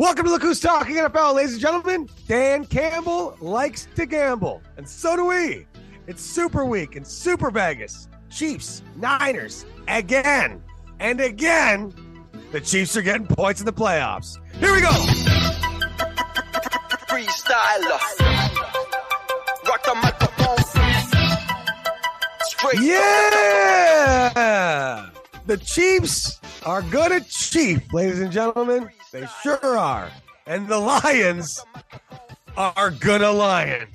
Welcome to Look Who's Talking NFL, ladies and gentlemen. Dan Campbell likes to gamble, and so do we. It's Super Week in Super Vegas. Chiefs, Niners, again and again. The Chiefs are getting points in the playoffs. Here we go. Freestyler. Rock the microphone. Straight Yeah! The Chiefs are good at Chief, ladies and gentlemen. They sure are. And the Lions are gonna lion.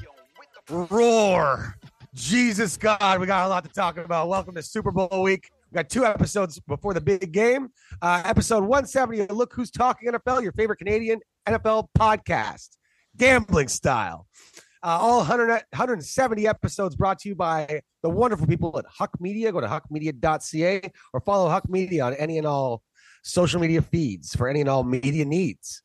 Roar. Jesus God, we got a lot to talk about. Welcome to Super Bowl week. We got two episodes before the big game. Uh, episode 170 Look Who's Talking NFL, your favorite Canadian NFL podcast, gambling style. Uh, all 100, 170 episodes brought to you by the wonderful people at Huck Media. Go to huckmedia.ca or follow Huck Media on any and all social media feeds for any and all media needs.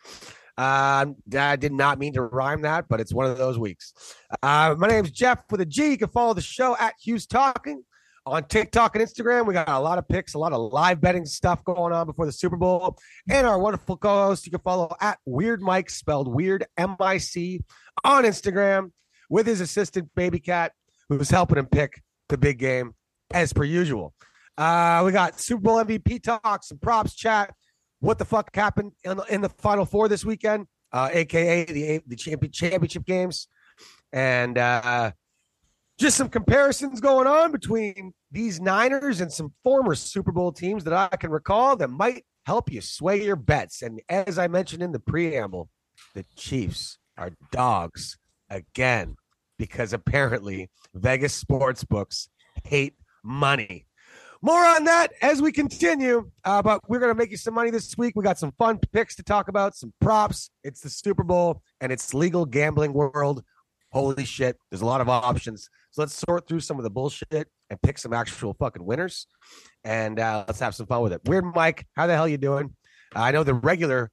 Uh, I did not mean to rhyme that, but it's one of those weeks. Uh, my name's Jeff with a G. You can follow the show at Hughes Talking on TikTok and Instagram. We got a lot of picks, a lot of live betting stuff going on before the Super Bowl. And our wonderful co host, you can follow at Weird Mike, spelled Weird M I C, on Instagram with his assistant, Baby Cat, who's helping him pick the big game as per usual. Uh, we got Super Bowl MVP talks, some props chat. What the fuck happened in the, in the Final Four this weekend, uh, aka the the champion, championship games, and uh, just some comparisons going on between these Niners and some former Super Bowl teams that I can recall that might help you sway your bets. And as I mentioned in the preamble, the Chiefs are dogs again because apparently Vegas sports books hate money. More on that as we continue. Uh, but we're going to make you some money this week. We got some fun picks to talk about, some props. It's the Super Bowl and it's legal gambling world. Holy shit. There's a lot of options. So let's sort through some of the bullshit and pick some actual fucking winners. And uh, let's have some fun with it. Weird Mike, how the hell you doing? Uh, I know the regular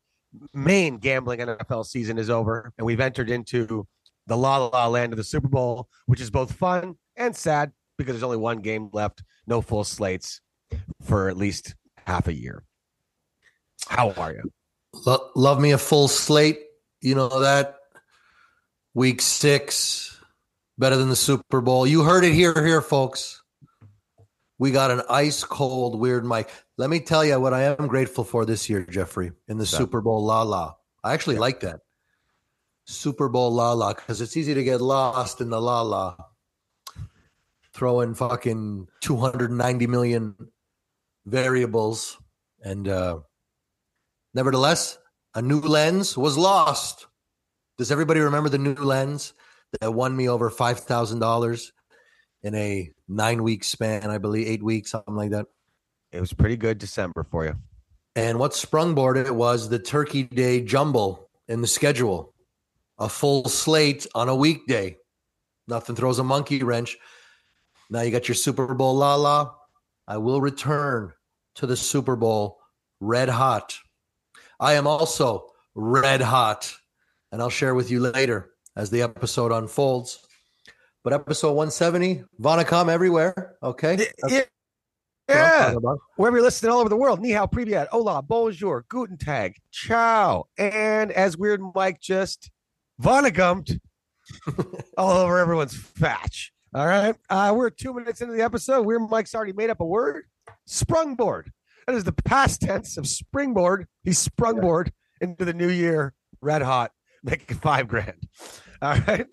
main gambling NFL season is over, and we've entered into the la la land of the Super Bowl, which is both fun and sad because there's only one game left, no full slates for at least half a year. How are you? Lo- love me a full slate. You know that week six better than the Super Bowl. You heard it here, here, folks. We got an ice cold weird Mike. Let me tell you what I am grateful for this year, Jeffrey, in the Yeah. Super Bowl la la. I actually like that. Super Bowl la la because it's easy to get lost in the la la. Throwing fucking 290 million variables. And uh, nevertheless, a new lens was lost. Does everybody remember the new lens that won me over $5,000 in a nine week span, I believe, eight weeks, something like that? It was pretty good December for you. And what sprungboarded it was the Turkey Day jumble in the schedule, a full slate on a weekday. Nothing throws a monkey wrench. Now you got your Super Bowl la la. I will return to the Super Bowl red hot. I am also red hot, and I'll share with you later as the episode unfolds. But episode 170, Vonacom everywhere. Okay. Yeah. Yeah. Wherever you're listening all over the world, ni hao, privyat, hola, bonjour, guten tag, ciao. And as Weird Mike just vonnegumped all over everyone's fatch. All right. Uh, we're two minutes into the episode. Weird Mike's already made up a word. Sprungboard. That is the past tense of springboard. He sprungboard into the new year, red hot, making five grand. All right.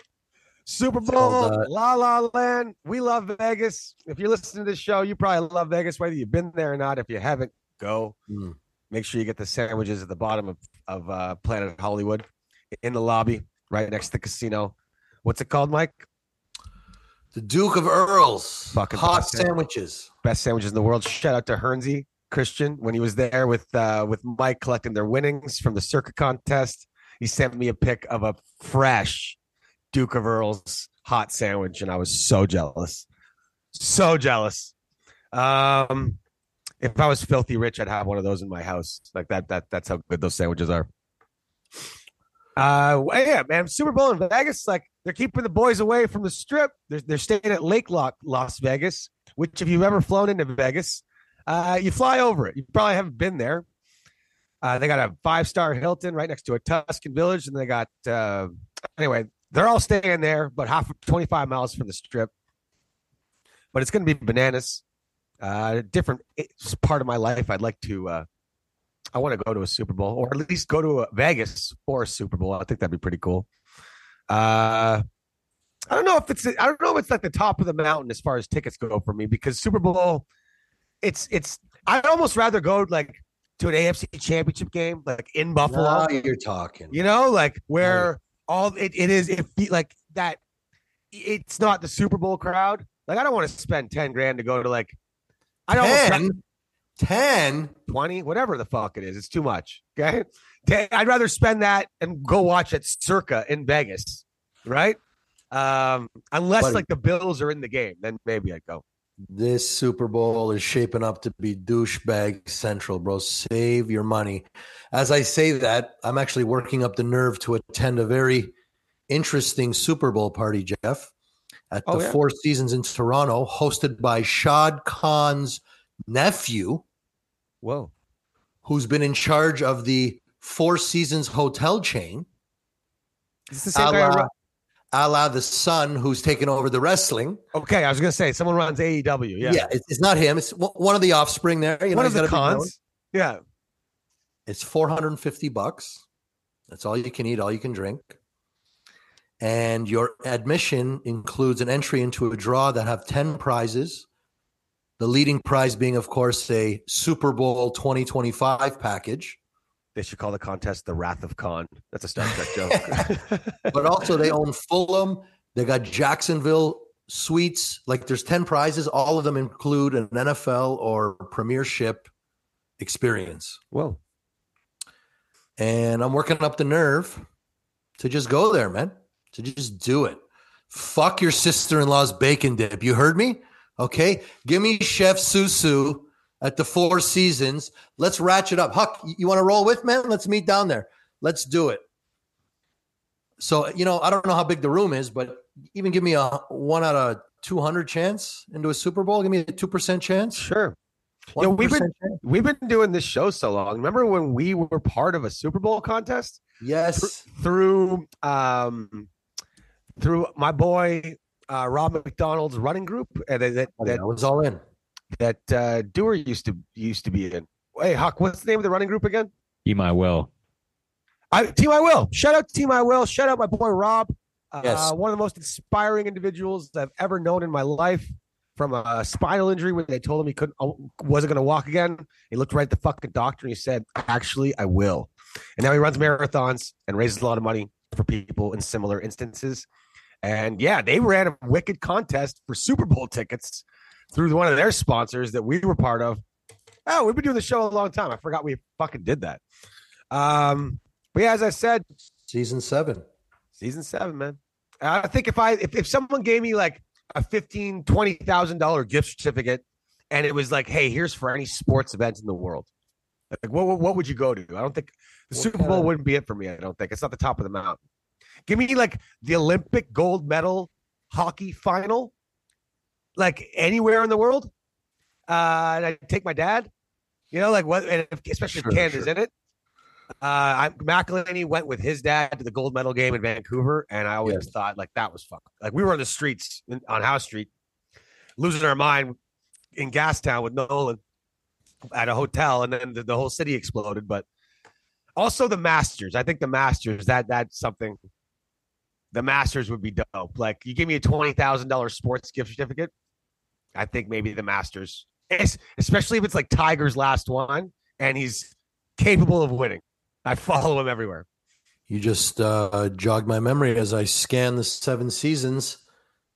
Super Bowl, La La Land. We love Vegas. If you're listening to this show, you probably love Vegas, whether you've been there or not. If you haven't, go. Mm. Make sure you get the sandwiches at the bottom of, of uh, Planet Hollywood in the lobby, right next to the casino. What's it called, Mike? The Duke of Earls. Fucking hot sandwiches. Best sandwiches in the world. Shout out to Hernsey Christian when he was there with uh, with Mike collecting their winnings from the circuit contest. He sent me a pic of a fresh Duke of Earls hot sandwich, and I was so jealous, so jealous. Um, if I was filthy rich, I'd have one of those in my house. Like that. That that's how good those sandwiches are. Uh, yeah, man. Super Bowl in Vegas, like they're keeping the boys away from the strip. They're they're staying at Lake Lock, Las Vegas. Which, if you've ever flown into Vegas, uh, you fly over it. You probably haven't been there. Uh, they got a five star Hilton right next to a Tuscan village, and they got uh, anyway. They're all staying there, but half 25 miles from the strip. But it's going to be bananas. Uh, different it's part of my life. I'd like to. Uh, I want to go to a Super Bowl, or at least go to a Vegas for a Super Bowl. I think that'd be pretty cool. Uh, I don't know if it's. I don't know if it's like the top of the mountain as far as tickets go for me because Super Bowl. It's it's. I'd almost rather go like to an AFC Championship game, like in Buffalo. Now you're talking. You know, like where all it, it is. It be like that. It's not the Super Bowl crowd. Like I don't want to spend ten grand to go to like. I don't. 10, 10 20, whatever the fuck it is. It's too much. Okay. I'd rather spend that and go watch it circa in Vegas. Right. Um, unless like the Bills are in the game, then maybe I'd go. This Super Bowl is shaping up to be douchebag central, bro. Save your money. As I say that, I'm actually working up the nerve to attend a very interesting Super Bowl party, Jeff, at Oh, the yeah? Four Seasons in Toronto, hosted by Shad Khan's nephew, Whoa. who's been in charge of the Four Seasons hotel chain. Is this the same guy? who la, run- a la the son who's taken over the wrestling. okay. I was going to say someone runs AEW. Yeah. Yeah, it's, it's not him. It's one of the offspring there. You know, One of the gotta be known. Khans. Yeah. It's 450 bucks. That's all you can eat, all you can drink. And your admission includes an entry into a draw that have 10 prizes. The leading prize being, of course, a Super Bowl 2025 package. They should call the contest the Wrath of Khan. That's a Star Trek joke. But also, they own Fulham. They got Jacksonville suites. Like there's 10 prizes. All of them include an NFL or Premiership experience. Whoa. and I'm working up the nerve to just go there, man. To just do it. Fuck your sister-in-law's bacon dip. You heard me? Okay. Give me Chef Susu at the Four Seasons. Let's ratchet up. Huck, you- you want to roll with, man? Let's meet down there. Let's do it. So, you know, I don't know how big the room is, but even give me a one out of 200 chance into a Super Bowl. Give me a 2% chance. Sure. Yeah, we've been- chance. We've been doing this show so long. Remember when we were part of a Super Bowl contest Yes. through um through my boy uh Rob McDonald's running group and that that that, was all in. That uh Dewar used to used to be in. Hey Huck, what's the name of the running group again? Eat my will. I Team I Will. Shout out to Team I Will. Shout out my boy Rob. Uh, Yes. one of the most inspiring individuals I've ever known in my life. From a spinal injury when they told him he couldn't uh, wasn't going to walk again, he looked right at the fucking doctor and he said, "Actually, I will." And now he runs marathons and raises a lot of money for people in similar instances. And yeah, they ran a wicked contest for Super Bowl tickets through one of their sponsors that we were part of. Oh, we've been doing the show a long time. I forgot we fucking did that. Um, but yeah, as I said, Season seven. season seven, man. I think if I if, if someone gave me like a fifteen, twenty thousand dollar gift certificate and it was like, hey, here's for any sports event in the world. Like what what, would you go to? I don't think the What Super Bowl of- wouldn't be it for me. I don't think it's not the top of the mountain. Give me like the Olympic gold medal hockey final, like anywhere in the world. Uh, and I take my dad. You know, like what, and if, especially Sure, if Canada's sure. in it. Uh, I, McElhinney went with his dad to the gold medal game in Vancouver, and I always Yes. thought like that was fun. Like we were on the streets in, on House Street, losing our mind in Gastown with Nolan at a hotel, and then the, the whole city exploded. But also the Masters. I think the Masters that that's something. The Masters would be dope. Like you give me a twenty thousand dollars sports gift certificate, I think maybe the Masters, Es- especially if it's like Tiger's last one and he's capable of winning. I follow him everywhere. You just uh, jogged my memory as I scan the seven seasons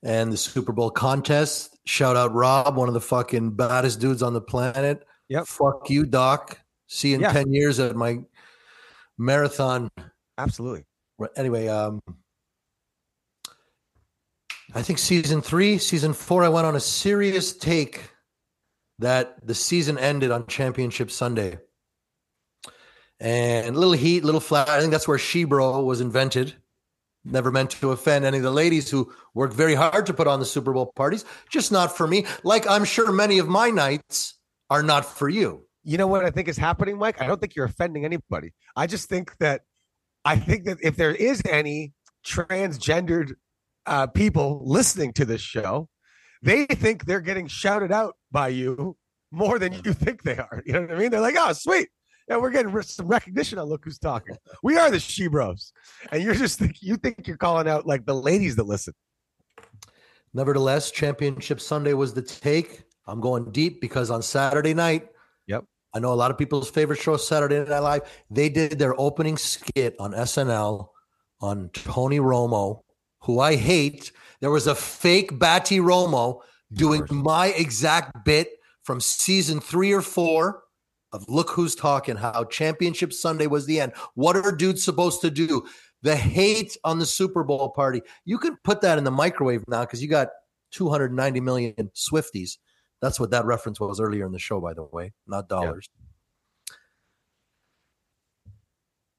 and the Super Bowl contest. Shout out Rob, one of the fucking baddest dudes on the planet. Yep. Fuck you, Doc. See you in Yeah. 10 years at my marathon. Absolutely. Anyway, um, I think season three, season four, I went on a serious take that the season ended on Championship Sunday. And little heat, little flat. I think that's where Shebro was invented. Never meant to offend any of the ladies who work very hard to put on the Super Bowl parties. Just not for me. Like I'm sure many of my nights are not for you. you know what I think is happening, Mike? I don't think you're offending anybody. I just think that I think that if there is any transgendered uh, people listening to this show, they think they're getting shouted out by you more than you think they are. You know what I mean? They're like, oh, sweet. Yeah, we're getting some recognition on Look Who's Talking. We are the She Bros. And you're just think you think you're calling out like the ladies that listen. Nevertheless, Championship Sunday was the take. I'm going deep because on Saturday night, Yep. I know a lot of people's favorite show, Saturday Night Live. They did their opening skit on SNL on Tony Romo, who I hate. There was a fake Batty Romo doing my exact bit from season three or four of Look Who's Talking, how Championship Sunday was the end. What are dudes supposed to do? The hate on the Super Bowl party. You can put that in the microwave now because you got 290 million Swifties. That's what that reference was earlier in the show, by the way, not dollars.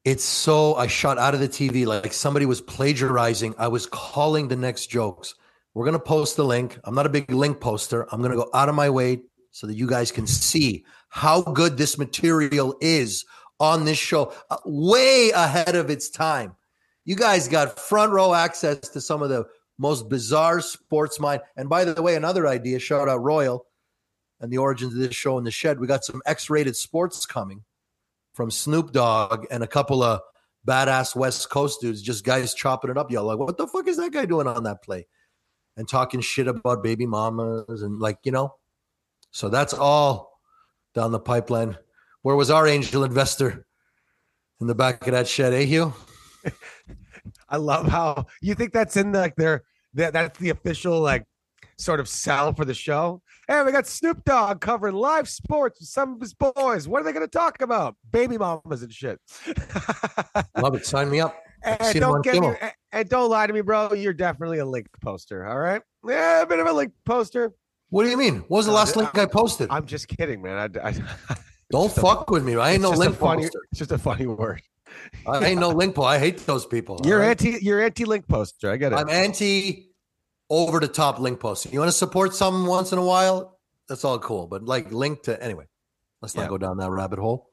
It's so I shot out of the TV like somebody was plagiarizing. I was calling the next jokes. We're gonna post the link. I'm not a big link poster. I'm gonna go out of my way so that you guys can see how good this material is on this show, uh, way ahead of its time. You guys got front row access to some of the most bizarre sports mind. And by the way, another idea, shout out Royal and the origins of this show in the shed. We got some X-rated sports coming from Snoop Dogg and a couple of badass West Coast dudes, just guys chopping it up. Y'all like, what the fuck is that guy doing on that play? And talking shit about baby mamas and like, you know. So that's all down the pipeline. Where was our angel investor in the back of that shed, eh, Hugh? I love how you think that's in the, like their that that's the official like sort of sell for the show. Hey, we got Snoop Dogg covering live sports with some of his boys. What are they going to talk about? Baby mamas and shit. Love it. Sign me up. and seen him on don't get me, and- and don't lie to me, bro. You're definitely a link poster. All right, yeah, a bit of a link poster. What do you mean? What was the last link I posted? I'm just kidding, man. I, I, Don't fuck with me. I ain't no link funny, poster. It's just a funny word. I ain't no link poster. I hate those people. You're right? anti. You're anti link poster. I get it. I'm anti over the top link posting. You want to support something once in a while? That's all cool. But like link to anyway, let's not go down that rabbit hole.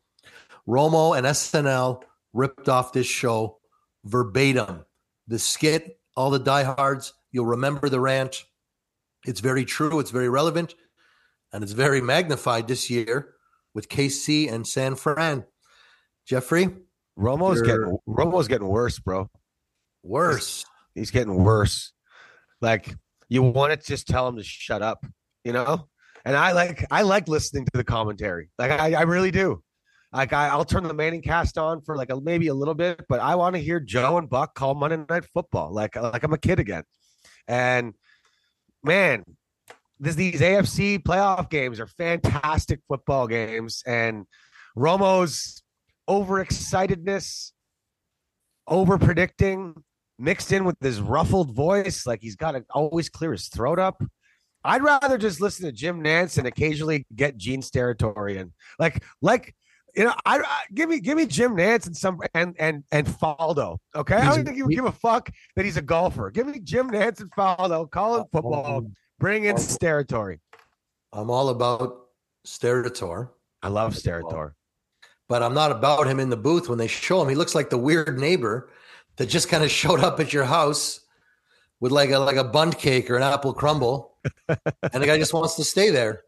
Romo and SNL ripped off this show verbatim. The skit, all the diehards, you'll remember the rant. It's very true, it's very relevant, and it's very magnified this year with KC and San Fran. Jeffrey, Romo's getting Romo's getting worse, bro. worse. He's getting worse. Like you want to just tell them to shut up, you know. And I like I like listening to the commentary. Like I, I really do. Like I, I'll turn the Manning cast on for like a, maybe a little bit, but I want to hear Joe and Buck call Monday Night Football like like I'm a kid again. And man, this these AFC playoff games are fantastic football games, and Romo's overexcitedness, over predicting, mixed in with this ruffled voice, like he's got to always clear his throat up. I'd rather just listen to Jim Nantz and occasionally get Gene Steratore like like you know, I, I give me give me Jim Nantz and some and and and Faldo. Okay, I don't think you give a fuck that he's a golfer. Give me Jim Nantz and Faldo. Call him football. Bring in Steratore. I'm all about Steratore. I love Steratore. but I'm not about him in the booth when they show him. He looks like the weird neighbor that just kind of showed up at your house with like a like a bunt cake or an apple crumble, and the guy just wants to stay there.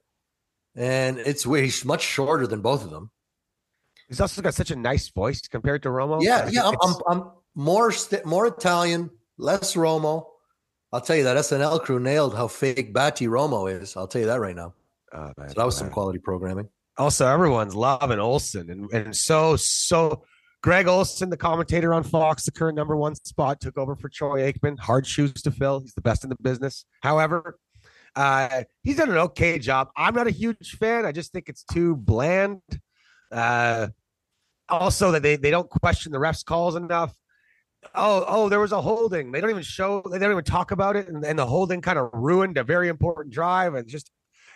And it's weird. He's much shorter than both of them. He's also got such a nice voice compared to Romo. Yeah, yeah. I'm, I'm, I'm more st- more Italian, less Romo. I'll tell you that SNL crew nailed how fake Batty Romo is. I'll tell you that right now. Oh, man, So that was some quality programming. also everyone's loving Olsen and, and so so Greg Olsen, the commentator on Fox, the current number one spot, took over for Troy Aikman. Hard shoes to fill. He's the best in the business. However, uh, he's done an okay job. I'm not a huge fan. I just think it's too bland. Uh, also, that they, they don't question the refs' calls enough. Oh, oh, there was a holding. They don't even show. They don't even talk about it, and, and the holding kind of ruined a very important drive. And just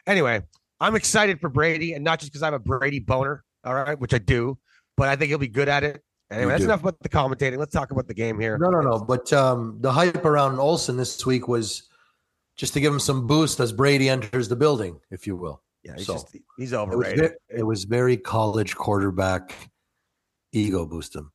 anyway, I'm excited for Brady, and not just because I'm a Brady boner, all right, which I do, but I think he'll be good at it. Anyway, You that's do. enough about the commentating. Let's talk about the game here. No, no, no. But um, the hype around Olsen this week was just to give him some boost as Brady enters the building, if you will. Yeah, he's So, just he's It was, overrated. very, it was very college quarterback ego boost him.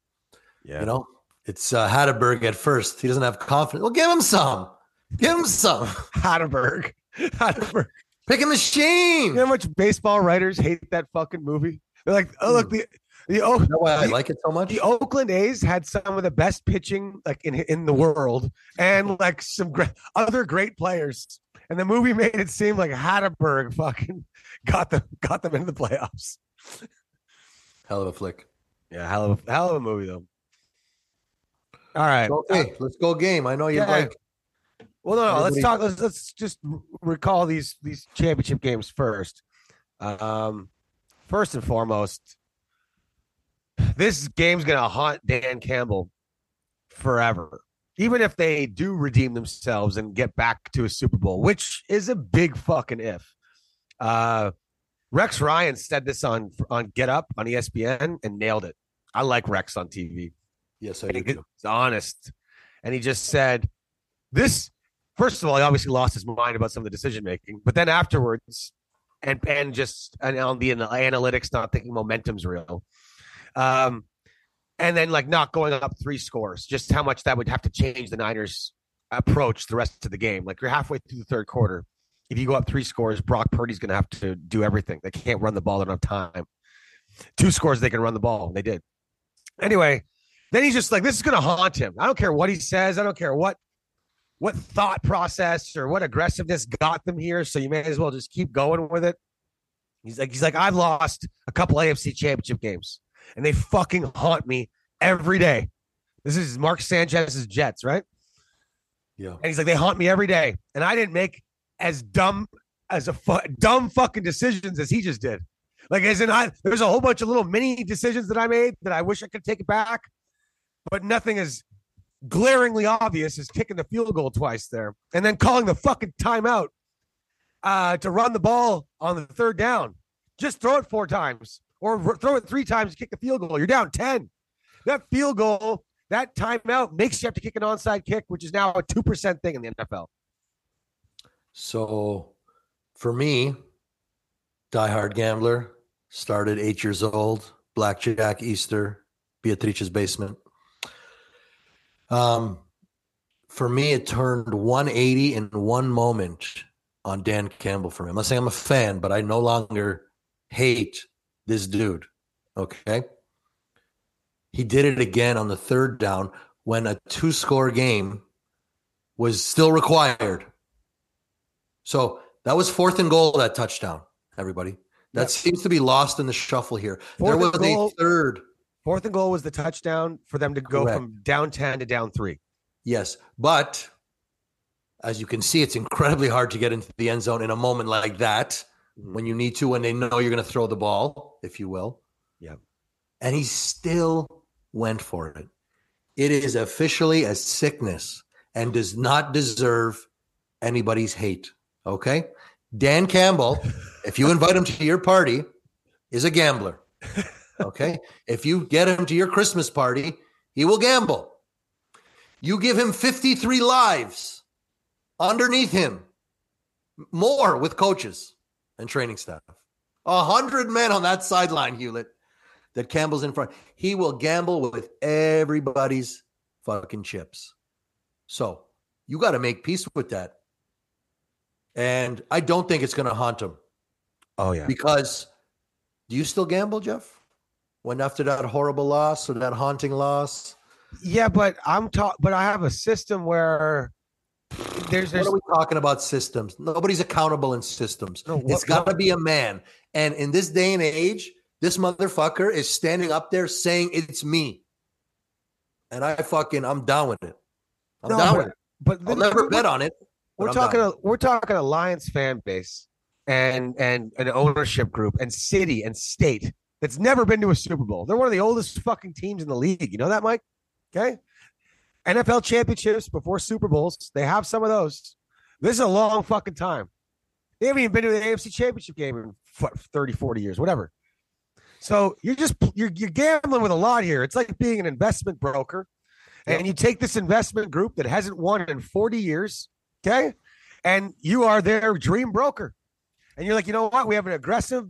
yeah. You know, it's uh, Hatteberg at first. He doesn't have confidence. Well, give him some. Give him some. Hatteberg. Hatteberg. Pick a machine. You know how much baseball writers hate that fucking movie? They're like, oh look, the the oh You know why I like it so much? the Oakland A's had some of the best pitching like in in the world, and like some great, other great players. And the movie made it seem like Hatteberg fucking got them got them into the playoffs. Hell of a flick. Yeah, hell of a hell of a movie though. All right. Okay, let's go game. I know you Yeah. like. Well, no, no. Let's talk. Let's let's just recall these these championship games first. Um, first and foremost, this game's gonna haunt Dan Campbell forever. Even if they do redeem themselves and get back to a Super Bowl, which is a big fucking if. Uh, Rex Ryan said this on on Get Up on ESPN and nailed it. I like Rex on TV. Yes, I do. he- He's honest. And he just said, This, first of all, he obviously lost his mind about some of the decision making, but then afterwards, and and just and on the analytics, not thinking momentum's real. Um, and then like not going up three scores, just how much that would have to change the Niners' approach the rest of the game. Like you're halfway through the third quarter. If you go up three scores, Brock Purdy's going to have to do everything. They can't run the ball enough time. Two scores, they can run the ball. They did. Anyway, then he's just like, this is going to haunt him. I don't care what he says. I don't care what what thought process or what aggressiveness got them here. So you may as well just keep going with it. He's like, he's like, I've lost a couple AFC championship games and they fucking haunt me every day. This is Mark Sanchez's Jets, right? Yeah. And he's like, they haunt me every day. And I didn't make as dumb as a fu- dumb fucking decisions as he just did. Like, as in, I there's a whole bunch of little mini decisions that I made that I wish I could take it back, but nothing is glaringly obvious as kicking the field goal twice there and then calling the fucking timeout uh, to run the ball on the third down. Just throw it four times or throw it three times, kick a field goal. You're down 10. That field goal, that timeout makes you have to kick an onside kick, which is now a 2% thing in the NFL. So, for me, diehard gambler, started eight years old, blackjack, Easter, Beatrice's basement. Um, for me, it turned 180 in one moment on Dan Campbell for me. I'm not saying I'm a fan, but I no longer hate this dude. Okay. He did it again on the third down when a two score game was still required. So that was fourth and goal, that touchdown, everybody. That Yep. seems to be lost in the shuffle here. Fourth there and was goal. a third. Fourth and goal was the touchdown for them to go Correct. from down 10 to down three. Yes. But as you can see, it's incredibly hard to get into the end zone in a moment like that when you need to, when they know you're going to throw the ball, if you will. Yeah. And he still went for it. It is officially a sickness and does not deserve anybody's hate. Okay. Dan Campbell, if you invite him to your party, is a gambler. Okay. if you get him to your Christmas party, he will gamble. You give him 53 lives underneath him, more with coaches and training staff. A hundred men on that sideline, Hewlett, that Campbell's in front. He will gamble with everybody's fucking chips. So you got to make peace with that. And I don't think it's going to haunt him Oh, yeah. because do you still gamble, Jeff? When after that horrible loss or that haunting loss? Yeah, but I'm talking, but I have a system where there's, What there's are we talking about systems? Nobody's accountable in systems. No, it's what- got to be a man. And in this day and age, this motherfucker is standing up there saying it's me. And I fucking, I'm down with it. I'm No, down but- with it. but I'll never bet on it. We're I'm talking. down. A, we're talking a Lions fan base and and an ownership group and city and state that's never been to a Super Bowl. They're one of the oldest fucking teams in the league. You know that, Mike? Okay. NFL championships before Super Bowls. They have some of those. This is a long fucking time. They haven't even been to the AFC championship game in fu- 30, 40 years, whatever. So you're just you're you're gambling with a lot here. It's like being an investment broker, and you take this investment group that hasn't won in 40 years, okay, and you are their dream broker, and you're like, you know what? We have an aggressive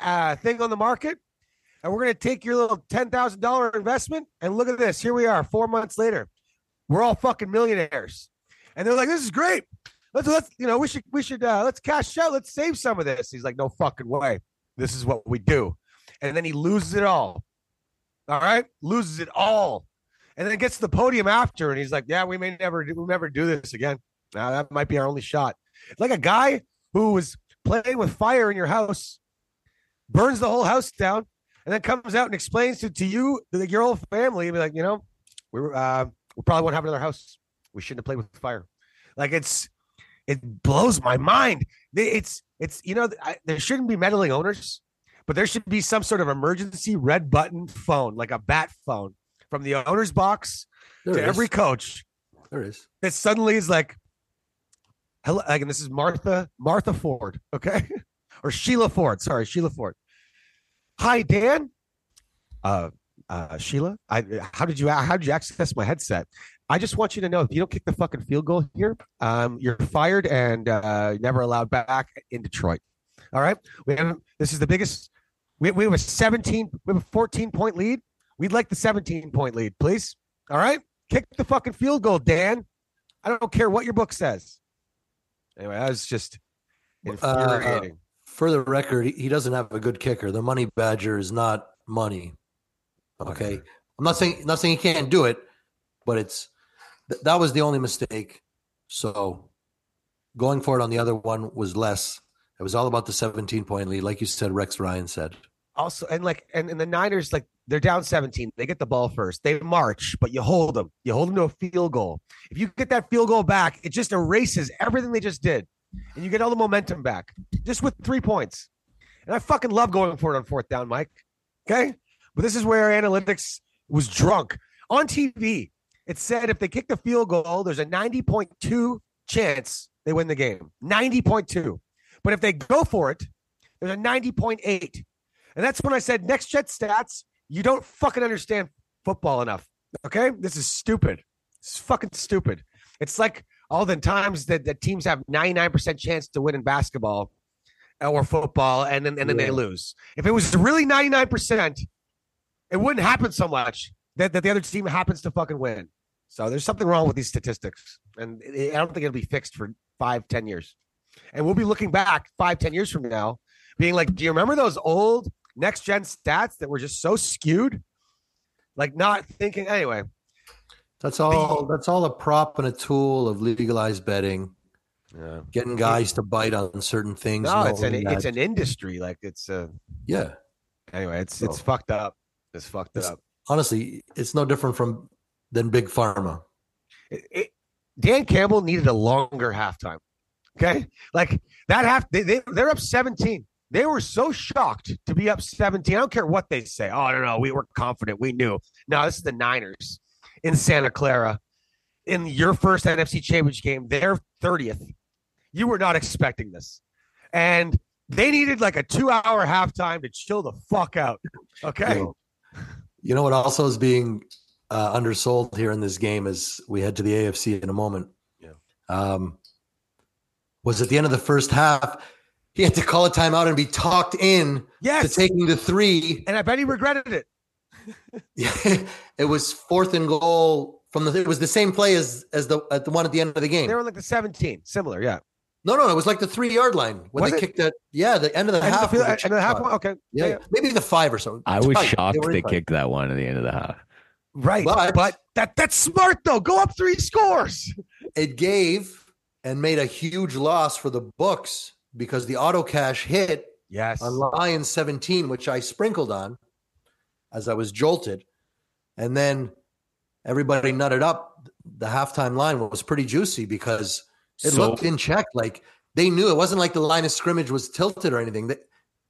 uh, thing on the market, and we're going to take your little ten thousand dollar investment, and look at this. Here we are, four months later. We're all fucking millionaires, and they're like, "This is great. Let's let's you know we should we should uh, let's cash out. Let's save some of this." He's like, "No fucking way. This is what we do," and then he loses it all. All right, loses it all, and then gets to the podium after, and he's like, "Yeah, we may never do, we'll never do this again. Now that might be our only shot." Like a guy who was playing with fire in your house, burns the whole house down, and then comes out and explains to, to you, to your whole family, be like, you know, we were, uh, we probably won't have another house. We shouldn't have played with fire. Like it's, it blows my mind. It's, it's, you know, I, there shouldn't be meddling owners, but there should be some sort of emergency red button phone, like a bat phone from the owner's box There to is. every coach there is. that suddenly is like, hello, like, and this is Martha, Martha Ford, okay, or Sheila Ford. Sorry, Sheila Ford. Hi, Dan. Uh, uh, Sheila, I how did you how did you access my headset? I just want you to know if you don't kick the fucking field goal here, um, you're fired and uh, never allowed back in Detroit. All right, we have this is the biggest. We, we have a 17, we have a 14 point lead. We'd like the 17 point lead, please. All right, kick the fucking field goal, Dan. I don't care what your book says. Anyway, that was just infuriating. For the record, he doesn't have a good kicker. The money badger is not money. Okay. I'm not saying not saying he can't do it, but it's th- that was the only mistake. So going for it on the other one was less. It was all about the 17 point lead, like you said, Rex Ryan said. also and like and, and the Niners like they're down 17. They get the ball first. They march, but you hold them. You hold them to a field goal. If you get that field goal back, it just erases everything they just did. And you get all the momentum back just with three points. And I fucking love going for it on fourth down, Mike. Okay? But this is where analytics was drunk. On TV, it said if they kick the field goal, there's a 90.2 chance they win the game. 90.2. But if they go for it, there's a 90.8. And that's when I said next gen stats, you don't fucking understand football enough. Okay? This is stupid. It's fucking stupid. It's like all the times that, that teams have 99% chance to win in basketball or football and then and then they lose. If it was really 99%, it wouldn't happen so much that, that the other team happens to fucking win. So there's something wrong with these statistics. And I don't think it'll be fixed for five, ten years. And we'll be looking back five, ten years from now, being like, do you remember those old next gen stats that were just so skewed? Like not thinking anyway. That's all that's all a prop and a tool of legalized betting, Yeah. getting guys to bite on certain things. No, it's an knowing it's an industry. Like it's a yeah. anyway, it's it's fucked up. It's fucked It's- up. Honestly, it's no different from than big pharma. It- it- Dan Campbell needed a longer halftime. Okay, like that half they, they they're up 17. They were so shocked to be up 17. I don't care what they say. Oh no, no, we were confident. We knew. No, this is the Niners in Santa Clara in your first NFC Championship game. They're 30th. You were not expecting this, and they needed like a two-hour halftime to chill the fuck out. Okay. You know what also is being uh, undersold here in this game as we head to the AFC in a moment. Yeah. Um, was at the end of the first half, he had to call a timeout and be talked in to Yes. taking the three. and I bet he regretted it. it was fourth and goal from the. It was the same play as as the at the one at the end of the game. They were like the 17, similar. Yeah. No, no, it was like the three yard line when Was they it? kicked that. Yeah, the end of the And the, half. field- was a and chip the half. shot. Okay. Yeah, yeah, maybe the five or so. I was Tight. shocked were they kicked that one at the end of the half. Right. But, But- that that's smart though. Go up three scores. It gave and made a huge loss for the books because the auto cash hit Yes. on Lions 17, which I sprinkled on as I was jolted. And then everybody nutted up. The halftime line was pretty juicy because it So- looked in check. Like they knew it wasn't like the line of scrimmage was tilted or anything. That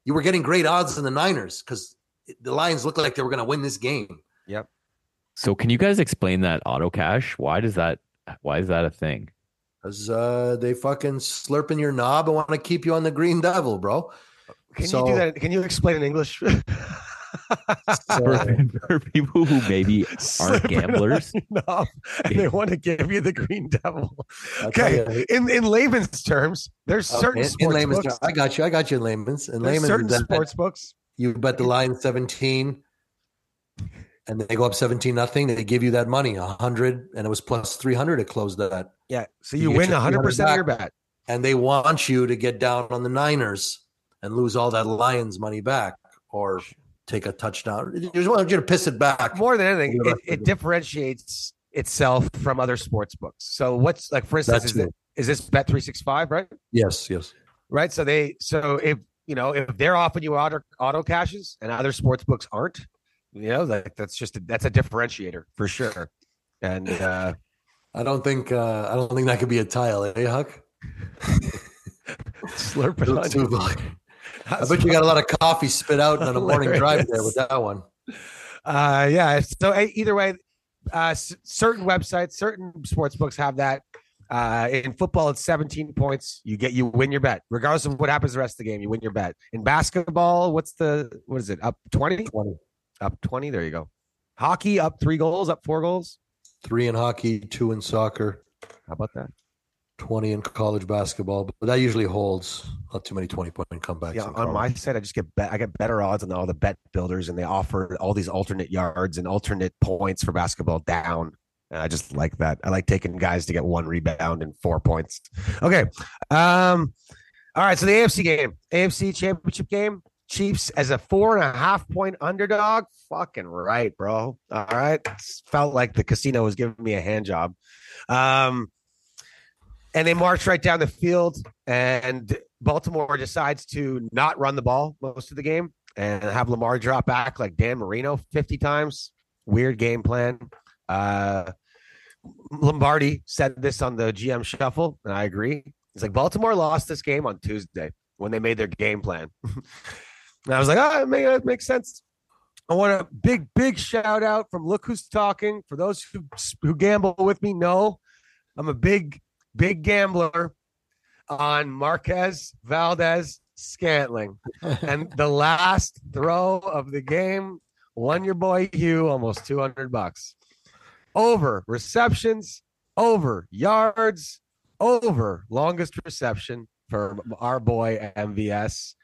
you were getting great odds in the Niners because the Lions looked like they were going to win this game. Yep. So can you guys explain that auto cash? Why does that why is that a thing? Because uh, they fucking slurping your knob and want to keep you on the green devil, bro. Can So- you do that? Can you explain in English? for, So, for people who maybe aren't gamblers. you off, and they want to give you the green devil. Okay, you, in in layman's terms, there's okay, certain in sports layman's books. terms, I got you. I got you in layman's. In layman's, certain you bet- sports books. you bet the line 17 and they go up 17 nothing. They give you that money, 100, and it was plus 300 to close that. Yeah, so You you, win your 100 percent of your bet. And they want you to get down on the Niners and lose all that Lions money back or take a touchdown. You just want you to piss it back. More than anything, it, it differentiates itself from other sports books. So what's like, for instance, is, it, is this Bet three six five right? Yes, yes. Right. So they so if you know if they're offering you auto auto cashes and other sports books aren't, you know, like that's just a, that's a differentiator for sure. And uh I don't think uh, I don't think that could be a tile, eh, Huck? slurping on you. I bet you got a lot of coffee spit out on a morning drive there with that one. Uh, yeah. So either way, uh, s- certain websites, certain sports books have that. Uh, in football, it's 17 points. You get you win your bet, regardless of what happens the rest of the game. You win your bet. In basketball, what's the what is it? Up 20? 20. Up 20. There you go. Hockey, up three goals, up four goals. Three in hockey, two in soccer. How about that? 20 in college basketball, but that usually holds not too many 20 point comebacks. Yeah, on my side, I just get bet. I get better odds on all the bet builders, and they offer all these alternate yards and alternate points for basketball down. And I just like that. I like taking guys to get one rebound and four points. Okay. Um. All right. So the AFC game, AFC Championship game, Chiefs as a four and a half point underdog. Fucking right, bro. All right. Felt like the casino was giving me a hand job. Um. And they march right down the field, and Baltimore decides to not run the ball most of the game and have Lamar drop back like Dan Marino 50 times. Weird game plan. Uh, Lombardi said this on the GM shuffle, and I agree. It's like, Baltimore lost this game on Tuesday when they made their game plan. and I was like, oh, it, may, it makes sense. I want a big, big shout out from Look Who's Talking. For those who, who gamble with me, know I'm a big, big gambler on Marquez Valdez Scantling. and the last throw of the game won your boy Hugh almost 200 bucks. Over receptions, over yards, over longest reception for our boy MVS.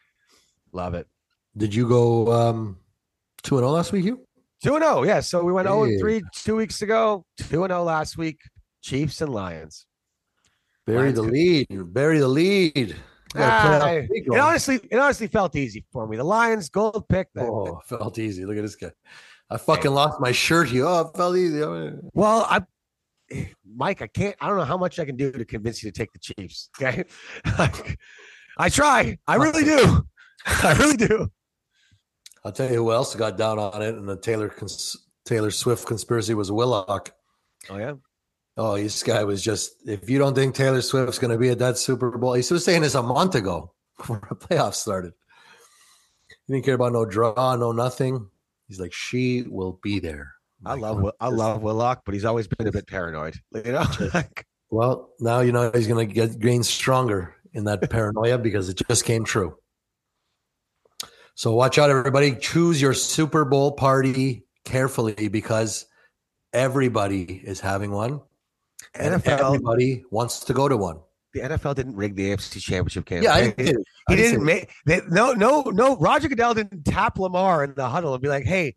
Love it. Did you go um, 2 and 0 last week, Hugh? 2 and 0. Yeah. So we went 0 and 3 two weeks ago, 2 and 0 last week. Chiefs and Lions. Bury the lead. Bury the lead. Gotta play out ah, the it honestly, it honestly felt easy for me. The Lions gold pick. That, Oh, felt easy. Look at this guy. I fucking lost my shirt here. Oh, it felt easy. Oh, well, I, Mike, I can't. I don't know how much I can do to convince you to take the Chiefs. Okay, I try. I really do. I really do. I'll tell you who else got down on it, and the Taylor Taylor Swift conspiracy was Willock. Oh yeah. Oh, this guy was just. If you don't think Taylor Swift's going to be at that Super Bowl, he was saying this a month ago before the playoffs started. He didn't care about no draw, no nothing. He's like, she will be there. I Like, love. I love Willock, but he's always been a bit paranoid. You know. Like, Well, now you know he's going to get gain stronger in that paranoia because it just came true. So watch out, everybody. Choose your Super Bowl party carefully because everybody is having one. NFL. everybody wants to go to one. The NFL didn't rig the AFC Championship game. Yeah, I did. He I didn't make they, no no no. Roger Goodell didn't tap Lamar in the huddle and be like, "Hey,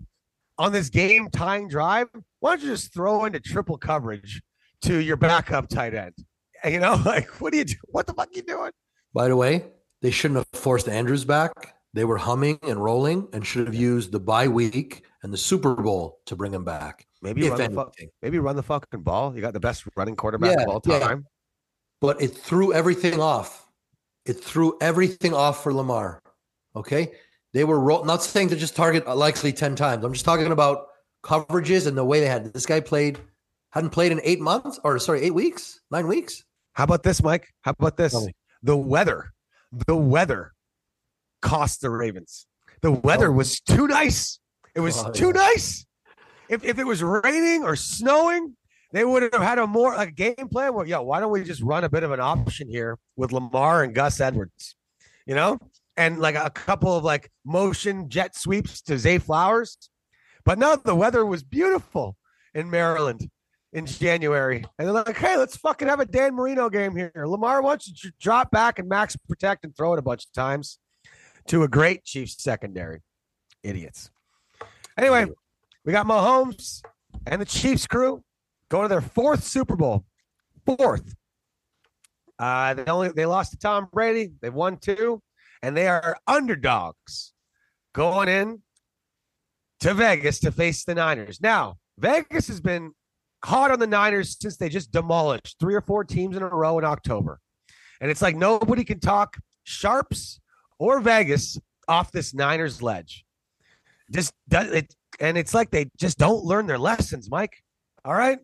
on this game tying drive, why don't you just throw into triple coverage to your backup tight end?" You know, like, what do you do? What the fuck you doing? By the way, they shouldn't have forced Andrews back. They were humming and rolling and should have used the bye week and the Super Bowl to bring him back. Maybe run the fuck, maybe run the fucking ball. You got the best running quarterback Yeah, of all time. yeah. but it threw everything off. It threw everything off for Lamar. Okay. They were ro- not saying to just target uh, Likely 10 times. I'm just talking about coverages and the way they had this guy played, hadn't played in eight months or sorry, eight weeks, nine weeks. How about this, Mike? How about this? The weather, the weather cost the Ravens. The weather Oh. was too nice. It was Oh, too yeah. nice. If, if it was raining or snowing, they would have had a more like game plan where, yo, why don't we just run a bit of an option here with Lamar and Gus Edwards? You know, and like a couple of like motion jet sweeps to Zay Flowers. But no, the weather was beautiful in Maryland in January. And they're like, hey, let's fucking have a Dan Marino game here. Lamar, don't you j- drop back and max protect and throw it a bunch of times to a great Chiefs secondary? Idiots. Anyway, we got Mahomes and the Chiefs crew going to their fourth Super Bowl. Fourth. Uh, they only they lost to Tom Brady. They've won two, and they are underdogs going in to Vegas to face the Niners. Now, Vegas has been hot on the Niners since they just demolished three or four teams in a row in October. And it's like nobody can talk Sharps or Vegas off this Niners ledge. Just does it and it's like they just don't learn their lessons, Mike. All right?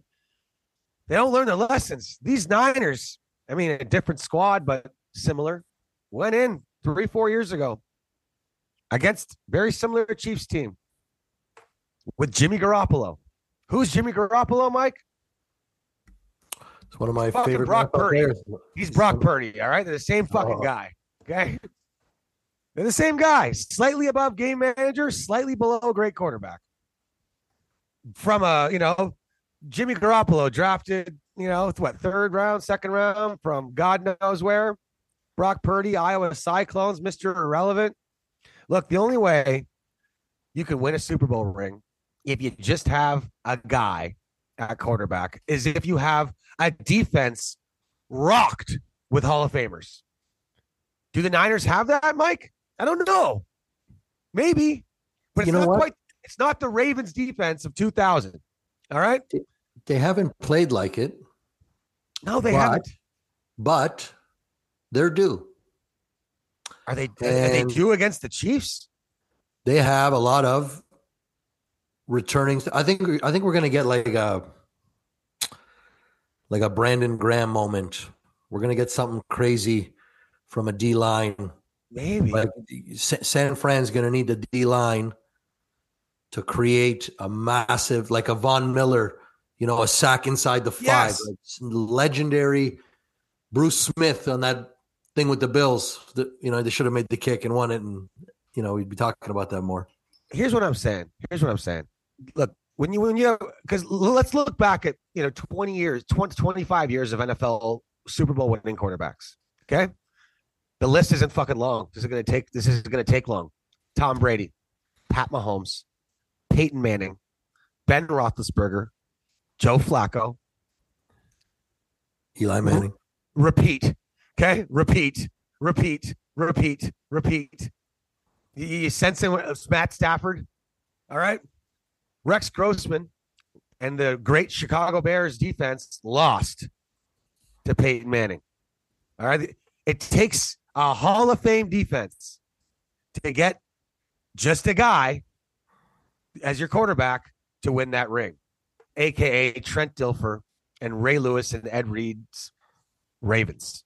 They don't learn their lessons. These Niners, I mean, a different squad, but similar, went in three, four years ago against very similar Chiefs team with Jimmy Garoppolo. Who's Jimmy Garoppolo, Mike? It's one of my Fucking favorite Brock Purdy. players. He's Brock Purdy. All right. They're the same fucking Oh. guy. Okay. They're the same guy. Slightly above game manager, slightly below great quarterback. From a, you know, Jimmy Garoppolo drafted, you know, what, third round, second round from God knows where. Brock Purdy, Iowa Cyclones, Mr. Irrelevant. Look, the only way you can win a Super Bowl ring if you just have a guy at quarterback is if you have a defense rocked with Hall of Famers. Do the Niners have that, Mike? I don't know. Maybe, but it's know not what? quite. It's not the Ravens defense of 2000. All right. They haven't played like it, No, they But- haven't. but they're due. Are they? Are they due against the Chiefs? They have a lot of returning. I think. I think we're going to get like a like a Brandon Graham moment. We're going to get something crazy from a D line. Maybe. Sa- San Fran's going to need the D line to create a massive, like a Von Miller, you know, a sack inside the five. Yes. Like legendary Bruce Smith on that thing with the Bills. The, you know, they should have made the kick and won it, and you know, we'd be talking about that more. here's what I'm saying. Here's what I'm saying. Look, when you when you because let's look back at you know 20 years, 20 25 years of NFL Super Bowl winning quarterbacks. Okay, the list isn't fucking long. This is gonna take this is gonna take long. Tom Brady, Pat Mahomes, Peyton Manning, Ben Roethlisberger, Joe Flacco. Eli Manning. Repeat. Okay, repeat, repeat, repeat, repeat. You, you sensing what- uh, Matt Stafford? All right. Rex Grossman and the great Chicago Bears defense lost to Peyton Manning. All right. It takes a Hall of Fame defense to get just a guy as your quarterback to win that ring, aka Trent Dilfer and Ray Lewis and Ed Reed's Ravens.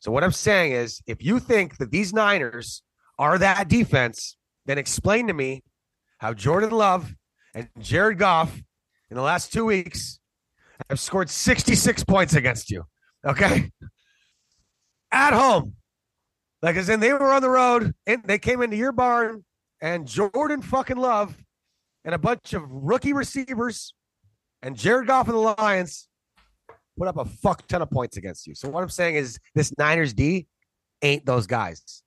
So what I'm saying is, if you think that these Niners are that defense, then explain to me how Jordan Love and Jared Goff in the last two weeks have scored 66 points against you. Okay. At home. Like as in they were on the road and they came into your barn and Jordan fucking Love and a bunch of rookie receivers and Jared Goff and the Lions put up a fuck ton of points against you. So what I'm saying is this Niners D ain't those guys.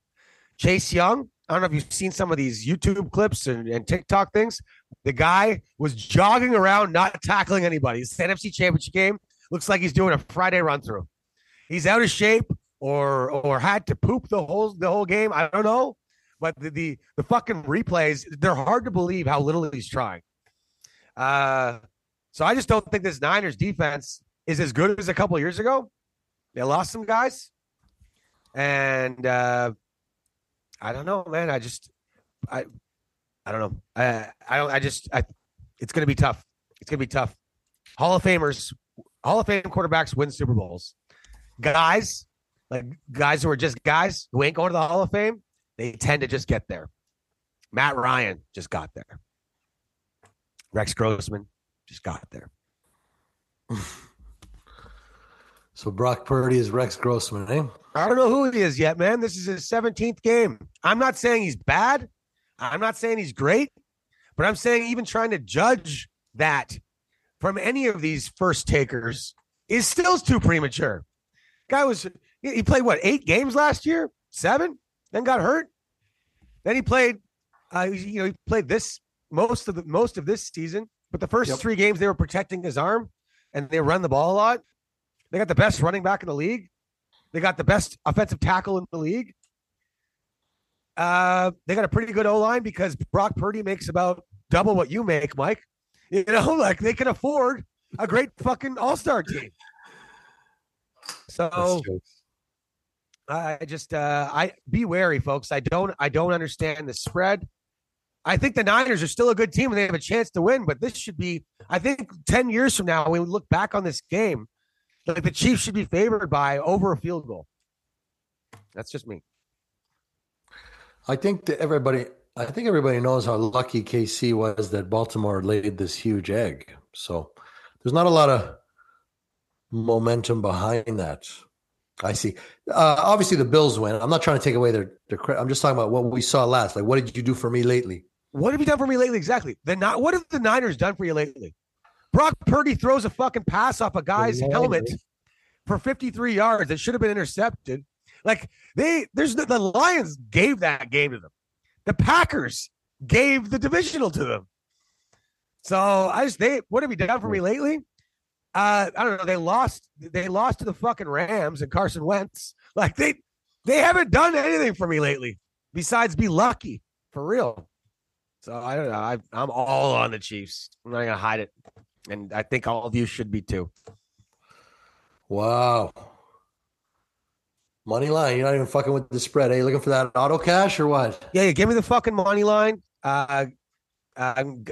Chase Young, I don't know if you've seen some of these YouTube clips and, and TikTok things. The guy was jogging around, not tackling anybody. It's the NFC Championship game. Looks like he's doing a Friday run through. He's out of shape or or had to poop the whole the whole game. I don't know. But the the, the fucking replays, they're hard to believe how little he's trying. Uh so I just don't think this Niners defense is as good as a couple years ago. They lost some guys. And uh I don't know, man. I just I I don't know. I I don't I just I it's gonna be tough. It's gonna be tough. Hall of Famers, Hall of Fame quarterbacks win Super Bowls. Guys, like guys who are just guys who ain't going to the Hall of Fame, they tend to just get there. Matt Ryan just got there. Rex Grossman just got there. So Brock Purdy is Rex Grossman, eh? I don't know who he is yet, man. This is his 17th game. I'm not saying he's bad. I'm not saying he's great, but I'm saying even trying to judge that from any of these first takers is still too premature. Guy was he played what eight games last year, seven, then got hurt. Then he played, uh, you know, he played this most of the most of this season, but the first Yep. three games they were protecting his arm and they run the ball a lot. They got the best running back in the league. They got the best offensive tackle in the league. Uh, they got a pretty good O line because Brock Purdy makes about double what you make, Mike. You know, like they can afford a great fucking all star team. So. I just uh I be wary, folks. I don't I don't understand the spread. I think the Niners are still a good team and they have a chance to win, but this should be I think 10 years from now when we look back on this game, like the Chiefs should be favored by over a field goal. That's just me. I think that everybody, I think everybody knows how lucky KC was that Baltimore laid this huge egg. So there's not a lot of momentum behind that. I see. Uh, obviously, the Bills win. I'm not trying to take away their their credit. I'm just talking about what we saw last. Like, what did you do for me lately? What have you done for me lately? Exactly. The not what have the Niners done for you lately? Brock Purdy throws a fucking pass off a guy's helmet for 53 yards that should have been intercepted. Like they there's the, the Lions gave that game to them. The Packers gave the divisional to them. So I just they what have you done for me lately? Uh I don't know. They lost they lost to the fucking Rams and Carson Wentz. Like they they haven't done anything for me lately besides be lucky for real. So I don't know. I, I'm all on the Chiefs. I'm not gonna hide it, and I think all of you should be too. Wow. Money line. You're not even fucking with the spread. Are you looking for that auto cash or what? Yeah, yeah. Give me the fucking money line. Uh, I'm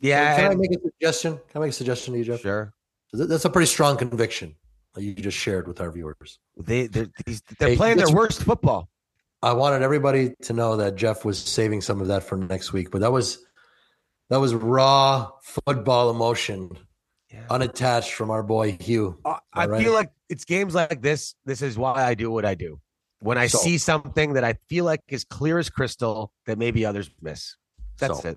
yeah. Can I make a suggestion? Can I make a suggestion to you, Jeff? sure. That's a pretty strong conviction that you just shared with our viewers. They they're, these, they're Hey, playing their worst football. I wanted everybody to know that Jeff was saving some of that for next week, but that was that was raw football emotion, Yeah. unattached from our boy Hugh. Uh, I, I right. feel like it's games like this. This is why I do what I do. When I So- see something that I feel like is clear as crystal that maybe others miss. That's So, it.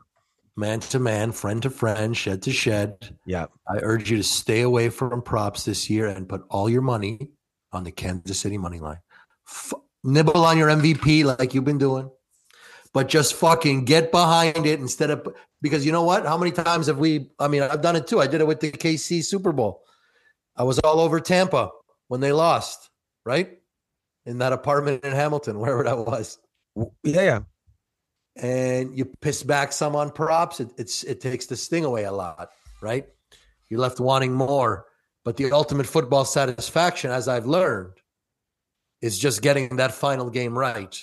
Man to man, friend to friend, shed to shed. Yeah. I urge you to stay away from props this year and put all your money on the Kansas City money line. F- nibble on your MVP like you've been doing, but just fucking get behind it instead of because you know what? How many times have we? I mean, I've done it too. I did it with the KC Super Bowl. I was all over Tampa when they lost, right? In that apartment in Hamilton, wherever that was Yeah, yeah. And you piss back some on props, it, it's it takes the sting away a lot, right? You're left wanting more. But the ultimate football satisfaction, as I've learned, is just getting that final game right.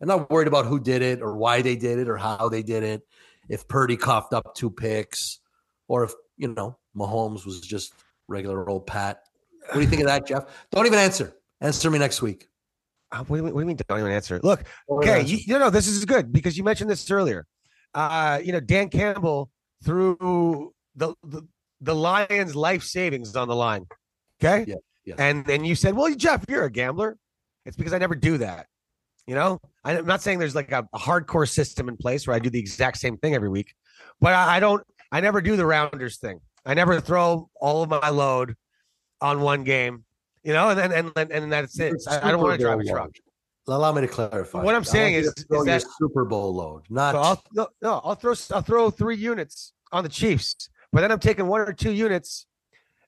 I'm not worried about who did it or why they did it or how they did it. If Purdy coughed up two picks, or if you know Mahomes was just regular old Pat. What do you think of that, Jeff? Don't even answer. Answer me next week. Uh, What do, you, what do you mean? Don't even answer. Look, Okay, you, you know this is good because you mentioned this earlier. Uh, you know, Dan Campbell threw the the, the Lions' life savings on the line. Okay, Yeah, yeah. and then you said, "Well, Jeff, you're a gambler." It's because I never do that. You know, I'm not saying there's like a, a hardcore system in place where I do the exact same thing every week, but I, I don't. I never do the rounders thing. I never throw all of my load on one game. You know, and and, and and that's it. I, I don't want to drive a truck. Allow me to clarify. What I'm saying is- is that- Super Bowl load, not So I'll no, no, I'll throw I'll throw three units on the Chiefs, but then I'm taking one or two units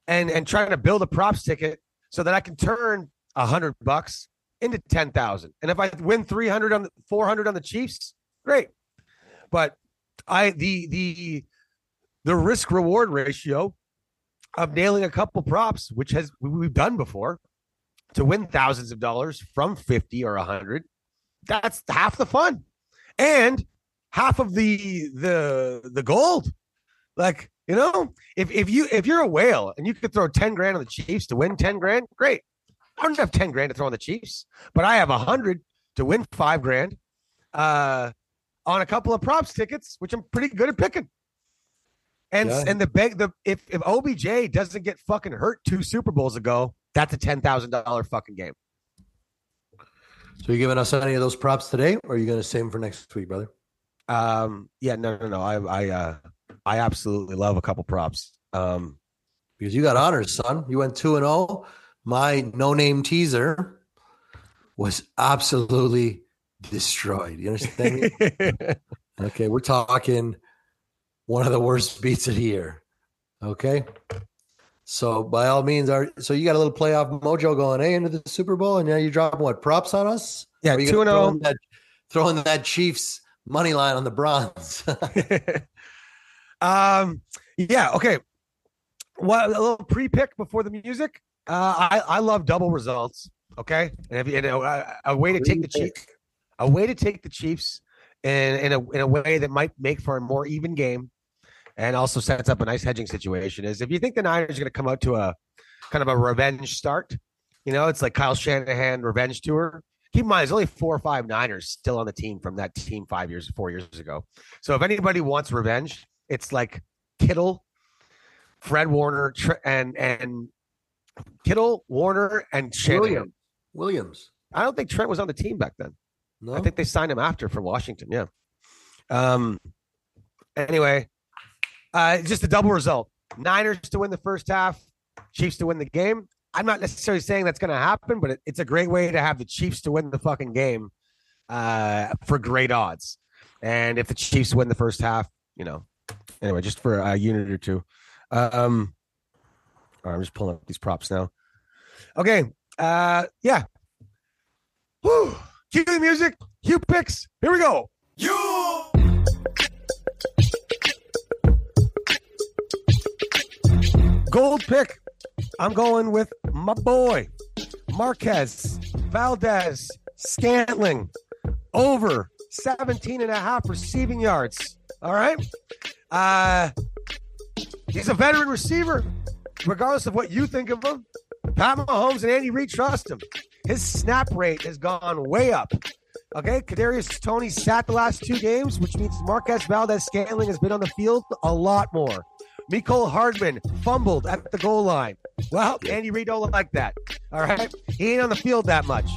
and and trying to build a props ticket so that I can turn a hundred bucks into ten thousand. And if I win three hundred on the four hundred on the Chiefs, great. But I the the the risk reward ratio of nailing a couple props, which has we- we've done before, to win thousands of dollars from fifty or a hundred, that's half the fun, and half of the the the gold. Like you know, if if you if you're a whale and you could throw ten grand on the Chiefs to win ten grand, great. I don't have ten grand to throw on the Chiefs, but I have a hundred to win five grand uh, on a couple of props tickets, which I'm pretty good at picking. And Yeah. and the beg the if if OBJ doesn't get fucking hurt two Super Bowls ago, that's a ten thousand dollar fucking game. So you giving us any of those props today, or are you going to save them for next week, brother? Um, yeah, no, no, no. I, I, uh, I absolutely love a couple props. Um, Because you got honors, son. You went two and zero. My no name teaser was absolutely destroyed. You understand me? okay, we're talking one of the worst beats of the year. Okay. So by all means, are so you got a little playoff mojo going, eh, into the Super Bowl, and now you're dropping what props on us? yeah, Are you two and oh. zero. in that, throwing that Chiefs money line on the bronze. um, yeah, okay. What a little pre-pick before the music. Uh, I I love double results. Okay, and if you, and a, a way to take the Chiefs, a way to take the Chiefs in in a in a way that might make for a more even game, and also sets up a nice hedging situation. Is if you think the Niners are going to come out to a kind of a revenge start, you know, it's like Kyle Shanahan revenge tour. Keep in mind, there's only four or five Niners still on the team from that team five years, four years ago. So if anybody wants revenge, it's like Kittle, Fred Warner, and and Kittle, Warner, and Shanahan. Williams. Williams. I don't think Trent was on the team back then. No, I think they signed him after from Washington. Yeah. Um. Anyway, uh, just a double result: Niners to win the first half, Chiefs to win the game. I'm not necessarily saying that's going to happen, but it, it's a great way to have the Chiefs to win the fucking game uh, for great odds. And if the Chiefs win the first half, you know, anyway, just for a unit or two. Um, I'm just pulling up these props now. Okay. Uh, yeah. Whew. Cue the music. Cue picks. Here we go. Gold pick. I'm going with my boy, Marquez Valdez Scantling, over 17 and a half receiving yards. All right. Uh, he's a veteran receiver, regardless of what you think of him. Pat Mahomes and Andy Reid trust him. His snap rate has gone way up. Okay, Kadarius Toney sat the last two games, which means Marquez Valdes-Scantling has been on the field a lot more. Mecole Hardman fumbled at the goal line. Well, Andy Reid don't like that. All right, he ain't on the field that much.